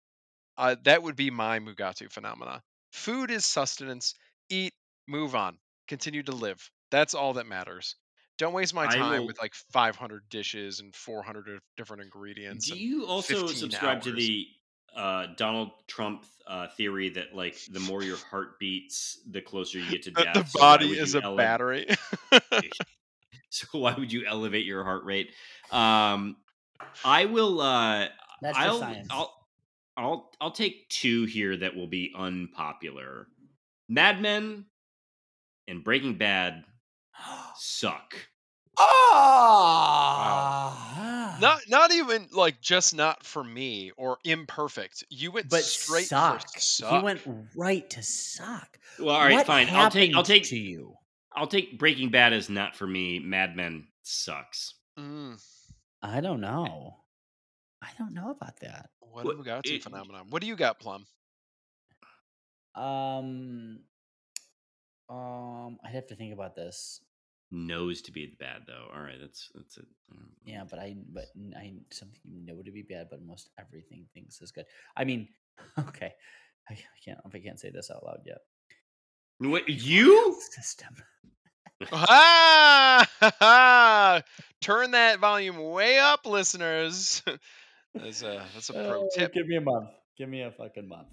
C: Uh, that would be my Mugatu phenomena. Food is sustenance. Eat, move on, continue to live. That's all that matters. Don't waste my time
A: will-
C: with like 500 dishes and 400 different ingredients.
A: Do you also
C: 15
A: subscribe to the uh, Donald Trump uh, theory that like the more your heart beats, the closer you get to death?
C: the
A: So
C: body is a
A: ele-
C: battery.
A: So why would you elevate your heart rate? Um, I will. Uh,
B: That's
A: I'll,
B: science.
A: I'll I'll I'll take two here that will be unpopular. Mad Men and Breaking Bad suck.
B: Ah,
C: not not even like just not for me or imperfect. You went
B: but
C: straight
B: suck.
C: for suck.
B: He went right to suck.
A: Well, all right,
B: What
A: fine. I'll take I'll take
B: to you.
A: I'll take Breaking Bad as not for me. Mad Men sucks.
C: Mm,
B: I don't know. I don't know about that.
C: what
A: What-
C: a Mugatu
A: it-
C: phenomenon. What do you got, Plum?
B: Um, um, I'd have to think about this.
A: Knows to be bad though. All right, that's that's it.
B: Yeah, but I, but I something you know to be bad, but most everything thinks is good. I mean, okay, I, I can't. I can't say this out loud yet.
A: What you?
B: System.
C: Ah, ha, ha. Turn that volume way up, listeners. that's a that's a pro
B: Uh,
C: tip.
B: Give me a month. Give me a fucking month.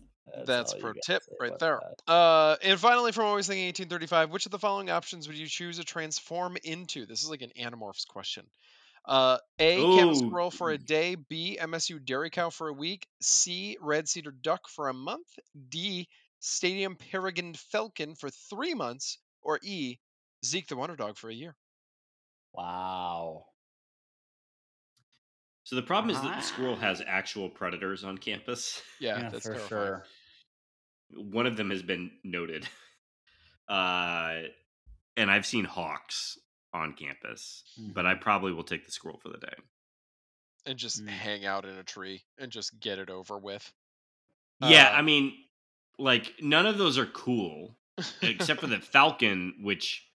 C: That's pro tip right there.
B: that.
C: Uh, and finally, from always thinking 1835, which of the following options would you choose to transform into? This is like an Animorphs question. Uh, A.
A: Ooh.
C: squirrel for a day. B. MSU dairy cow for a week. C. Red cedar duck for a month. D. Stadium peregrine falcon for three months. Or E. Zeke the wonder dog for a year.
B: Wow.
A: So the problem is that the squirrel
B: Ah.
A: has actual predators on campus.
C: Yeah,
B: Yeah,
C: that's
B: for
C: terrifying.
B: sure.
A: One of them has been noted. Uh, and I've seen hawks on campus, but I
B: Mhm.
A: probably will take the squirrel for the day.
C: And just
B: Mm.
C: hang out in a tree and just get it over with.
A: Yeah,
C: Uh,
A: I mean, like none of those are cool except for the falcon, which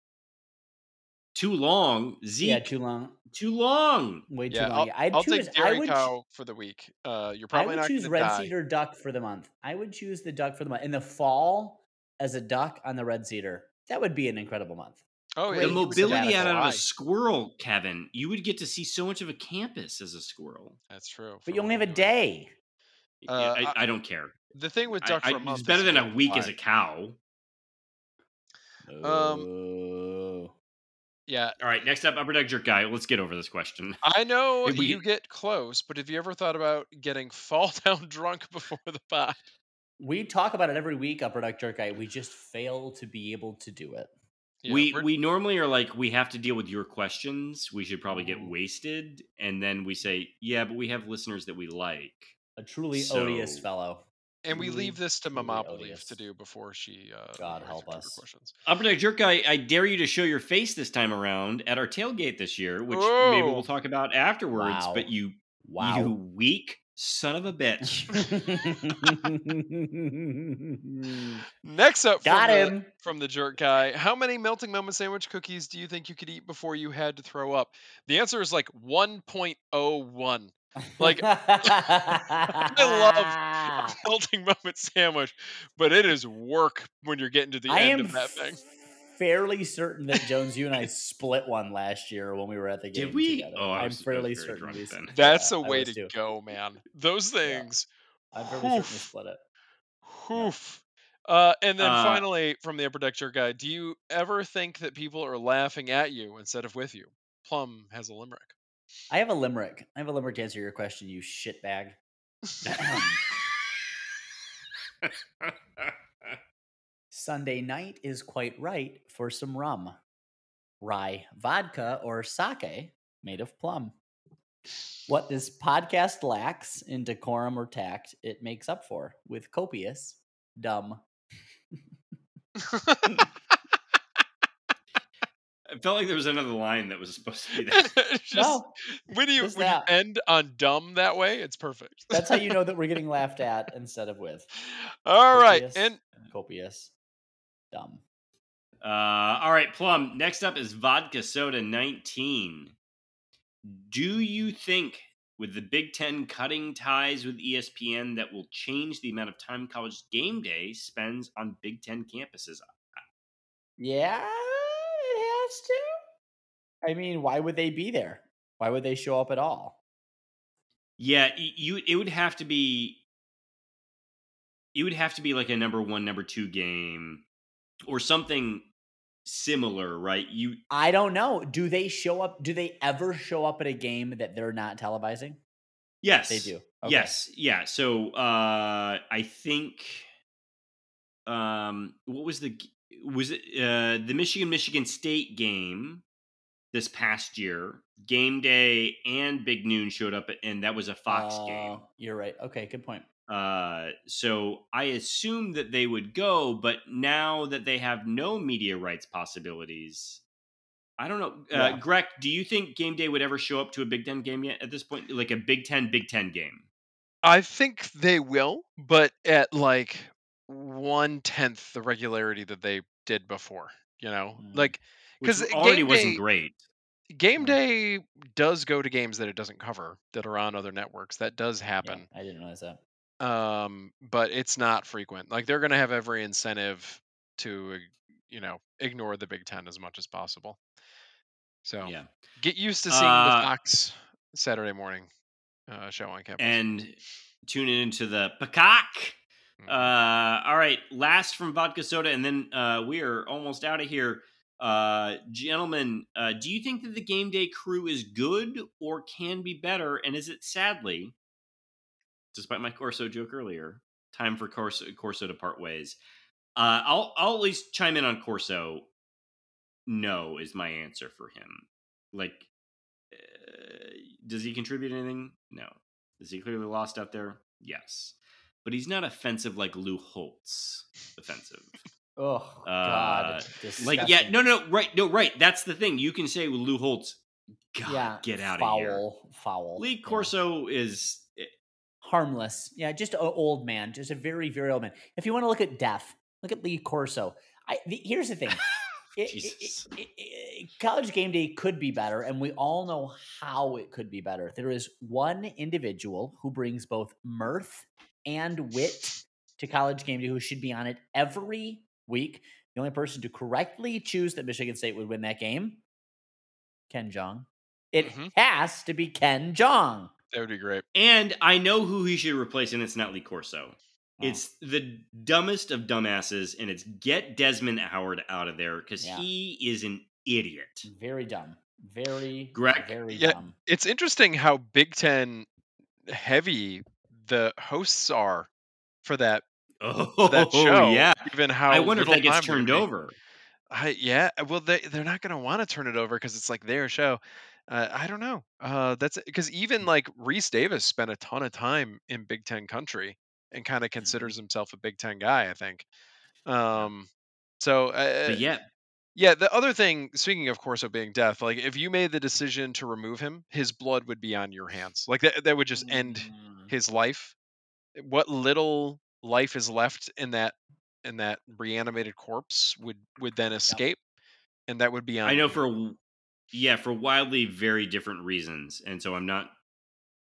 A: too long. Zeke,
B: Yeah, too long.
A: too long.
B: Way too
C: yeah,
B: long.
C: I'll,
B: Yeah, I'd
C: I'll
B: choose.
C: take
B: I
C: dairy
B: would.
C: cow for the week. Uh, you're
B: I
C: probably
B: would
C: not
B: choose
C: going to
B: red
C: die.
B: cedar duck for the month. I would choose the duck for the month in the fall as a duck on the red cedar. That would be an incredible month.
C: Oh, yeah,
A: the
C: you
A: mobility out of a squirrel, Kevin. You would get to see so much of a campus as a squirrel.
C: That's true.
B: But you only have a day.
C: Uh,
A: I, I don't care.
C: The thing with duck
A: I-
C: for a month
A: it's better than a week
C: fly.
A: as a cow.
C: Um,
B: Oh.
C: Yeah,
A: All right, next up, upper deck jerk guy. Let's get over this question.
C: I know
A: we
C: you
A: get-
C: get close, but have you ever thought about getting fall down drunk before the pod?
B: we talk about it every week, Upper Deck Jerk Guy. We just fail to be able to do it.
C: Yeah,
A: we
C: we're-
A: we normally are like we have to deal with your questions. We should probably get wasted, and then we say, yeah, but we have listeners that we like.
B: A truly odious fellow.
C: And we leave this to Mama
B: odious.
C: to do before she. Uh,
B: God help us.
C: Questions.
A: Upper deck jerk guy, I dare you to show your face this time around at our tailgate this year, which maybe we'll talk about afterwards.
B: Wow.
A: But you,
B: Wow.
A: you weak son of a bitch.
C: Next up,
B: Got
C: from
B: him.
C: The, from the jerk guy. How many melting moment sandwich cookies do you think you could eat before you had to throw up? The answer is like 1.01. Like,
B: I
C: love melting moment sandwich, but it is work when you're getting to the
B: I
C: end
B: am
C: of that thing.
B: fairly certain that Jones, you and I split one last year when we were at the game.
A: Did we?
B: Together.
A: Oh, I
B: I'm
A: was- I was
B: fairly certain. we
A: then.
C: That's
B: yeah,
C: a
B: I
C: way to
B: too.
C: go, man. Those
B: Yeah.
C: things.
B: I'm fairly certain we split it.
C: Oof. Uh, and then
A: Uh,
C: finally, from the upper deck jerk guy, do you ever think that people are laughing at you instead of with you? Plum has a limerick.
B: I have a limerick. I have a limerick to answer your question, you shitbag. Um Sunday night is quite right for some rum, rye, vodka, or sake made of plum. What this podcast lacks in decorum or tact, it makes up for with copious, dumb.
A: I felt like there was another line that was supposed to be there.
C: Just
B: no,
C: when you
B: just
C: when you end on dumb that way, it's perfect.
B: that's how you know that we're getting laughed at instead of with.
C: All right,
B: Copious
C: and
B: copious, dumb.
A: Uh, all right, Plum. Next up is Vodka Soda 19. Do you think, with the Big Ten cutting ties with ESPN, that will change the amount of time college game day spends on Big Ten campuses?
B: Yeah, to. I mean, why would they be there? Why would they show up at all?
A: Yeah, you. It would have to be. It would have to be like a number one, number two game, or something similar, right? You
B: I don't know. Do they show up? Do they ever show up at a game that they're not televising?
A: yes,
B: They do. Okay.
A: Yes, yeah. So uh I think um what was the was it uh the Michigan Michigan State game this past year, game day and Big Noon showed up and that was a Fox game.
B: Oh, You're right. Okay, good point.
A: Uh so I assumed that they would go, but now that they have no media rights possibilities, I don't know. Uh,
B: Yeah.
A: Greg, do you think game day would ever show up to a Big Ten game yet at this point? Like a Big Ten Big Ten game?
C: I think they will, but at like one tenth the regularity that they did before. You know,
B: Mm.
C: like because
A: already wasn't
C: day-
A: great.
C: game day does go to games that it doesn't cover that are on other networks. That does
B: Yeah,
C: happen.
B: I didn't realize that.
C: um but it's not frequent like they're going to have every incentive to you know ignore the big 10 as much as possible so
A: Yeah.
C: get used to seeing
A: Uh,
C: the fox saturday morning uh, show on campus
A: And tune in into the peacock.
C: Mhm.
A: Uh, all right. Last from vodka soda, and then uh, we are almost out of here. Uh, gentlemen, uh, do you think that the game day crew is good or can be better? And is it sadly, despite my Corso joke earlier, time for Corso, Corso to part ways? Uh, I'll I'll at least chime in on Corso. No is my answer for him. Like, uh, does he contribute anything? No. Is he clearly lost out there? Yes. But he's not offensive like Lou Holtz. Offensive.
B: Oh God!
A: Uh, like yeah, no, no, right, no, right. That's the thing. You can say with Lou Holtz, God,
B: yeah,
A: get out
B: foul,
A: of here.
B: Foul. Foul.
A: Lee
B: yeah.
A: Corso is eh,
B: harmless. Yeah, just an old man, just a very, very old man. If you want to look at death, look at Lee Corso. I the, here's the thing. It- it- it- it- college game day could be better, and we all know how it could be better. There is one individual who brings both mirth and wit to college game day who should be on it every week. The only person to correctly choose that Michigan State would win that game, Ken Jeong. It
C: Mhm.
B: has to be Ken Jeong.
C: That would be great.
A: and I know who he should replace, and it's not Lee Corso.
B: Oh.
A: It's the dumbest of dumbasses, and it's get Desmond Howard out of there because
B: Yeah.
A: he is an idiot.
B: Very dumb. Very,
A: Greg,
B: very
C: yeah,
B: dumb.
C: It's interesting how Big Ten heavy the hosts are for that
A: Oh,
C: that show.
A: yeah.
C: Even how
A: I wonder if that gets turned over.
C: I, yeah, well, they they're not going to want to turn it over because it's like their show. Uh, I don't know. Uh, that's because even like Rece Davis spent a ton of time in Big Ten country and kind of considers himself a Big Ten guy. I think. Um, so uh,
A: But yeah,
C: yeah, the other thing, speaking of course of being death, like if you made the decision to remove him, his blood would be on your hands. Like that, that would just end
B: Mm,
C: his life. What little life is left in that in that reanimated corpse would would then escape, and that would be on.
A: I know for yeah for wildly very different reasons, and so I'm not.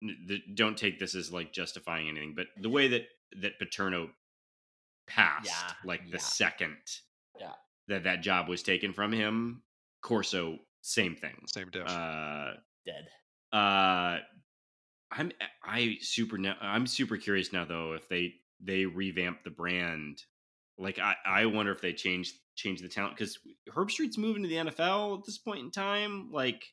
A: the- Don't take this as like justifying anything, but the way that that Paterno passed,
B: Yeah,
A: like
B: yeah.
A: the second
B: Yeah.
A: that that job was taken from him, Corso same thing.
C: same diff.
A: Uh,
B: dead.
A: uh, I'm I super now I'm super curious now though if they they revamp the brand. Like I I wonder if they change change the talent because Herbstreit's moving to the NFL at this point in time. Like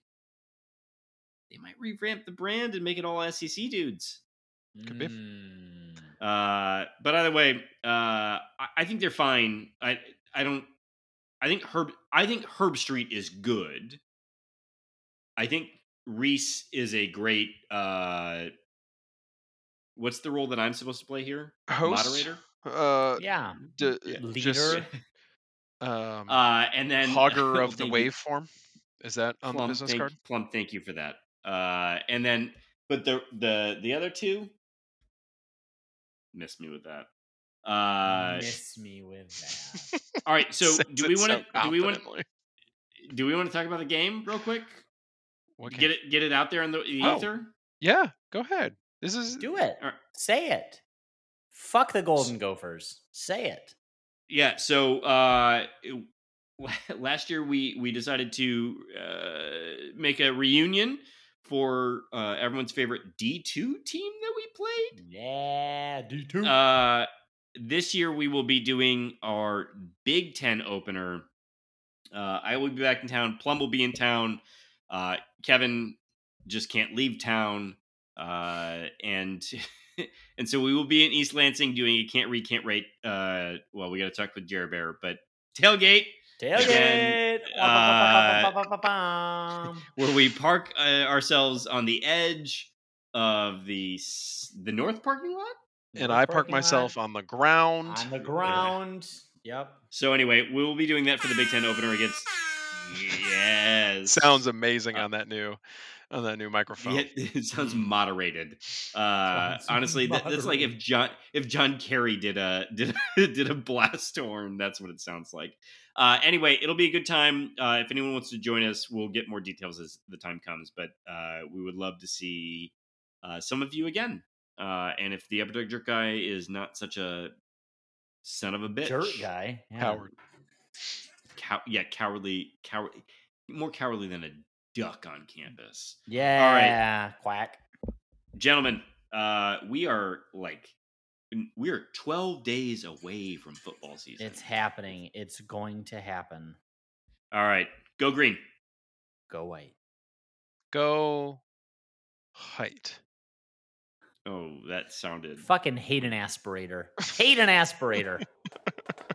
A: they might revamp the brand and make it all SEC dudes.
C: Could be.
B: Mm,
A: Uh, but either way, uh, I, I think they're fine. I I don't. I think Herb. I think Herbstreit is good. I think Rece is a great. Uh, what's the role that I'm supposed to play here?
C: Host,
A: Moderator.
C: uh,
B: yeah.
C: d-
A: Yeah.
C: just
B: Leader.
C: um,
A: Uh, and then
C: hogger of the waveform. Is that on the business
A: thank,
C: card?
A: Plum, thank you for that. Uh, and then, but the the the other two miss me with that. Uh,
B: Miss me with that.
A: all right. So do we want
C: so
A: to do we want
C: confidently.
A: do we want to talk about the game real quick?
C: What
A: Get it get it out there in the, the
C: Oh.
A: ether.
C: Yeah, go ahead. This is
B: Do it.
A: Alright.
B: Say it. Fuck the Golden Gophers. Say it.
A: Yeah. So uh, last year we we decided to uh, make a reunion for uh, everyone's favorite D two team that we played.
B: Yeah, D two.
A: Uh, this year we will be doing our Big Ten opener. Uh, I will be back in town. Plum will be in town. Uh, Kevin just can't leave town, uh, and and so we will be in East Lansing doing a can't read, can't rate. Uh, well, we got to talk with Jared Bear, but tailgate
B: Tailgate.
A: uh, where we park uh, ourselves on the edge of the s- the north parking lot.
C: and
B: North
C: I park
B: parking lot,
C: myself on the ground.
B: on the ground. Yep.
A: So anyway, we will be doing that for the Big Ten opener against. Yes,
C: Sounds amazing
A: Uh,
C: on that new on that new microphone.
A: Yeah, it sounds moderated. Uh,
B: Sounds
A: honestly, that, that's like if. John if John Kerry did a did a, did a blast horn. That's what it sounds like. Uh, anyway, it'll be a good time. Uh, if anyone wants to join us, we'll get more details as the time comes. But uh, we would love to see uh, some of you again. Uh, and if the upper deck Jerk guy is not such a son of a bitch,
B: Dirt guy. Yeah.
C: Howard.
A: Cow- yeah, cowardly, coward, more cowardly than a duck on campus.
B: Yeah. All right. Quack.
A: gentlemen uh we are like we are 12 days away from football season
B: It's happening. It's going to happen.
A: All right, go green.
B: Go white.
C: Go height.
A: Oh, that sounded.
B: Fucking hate an aspirator. hate an aspirator.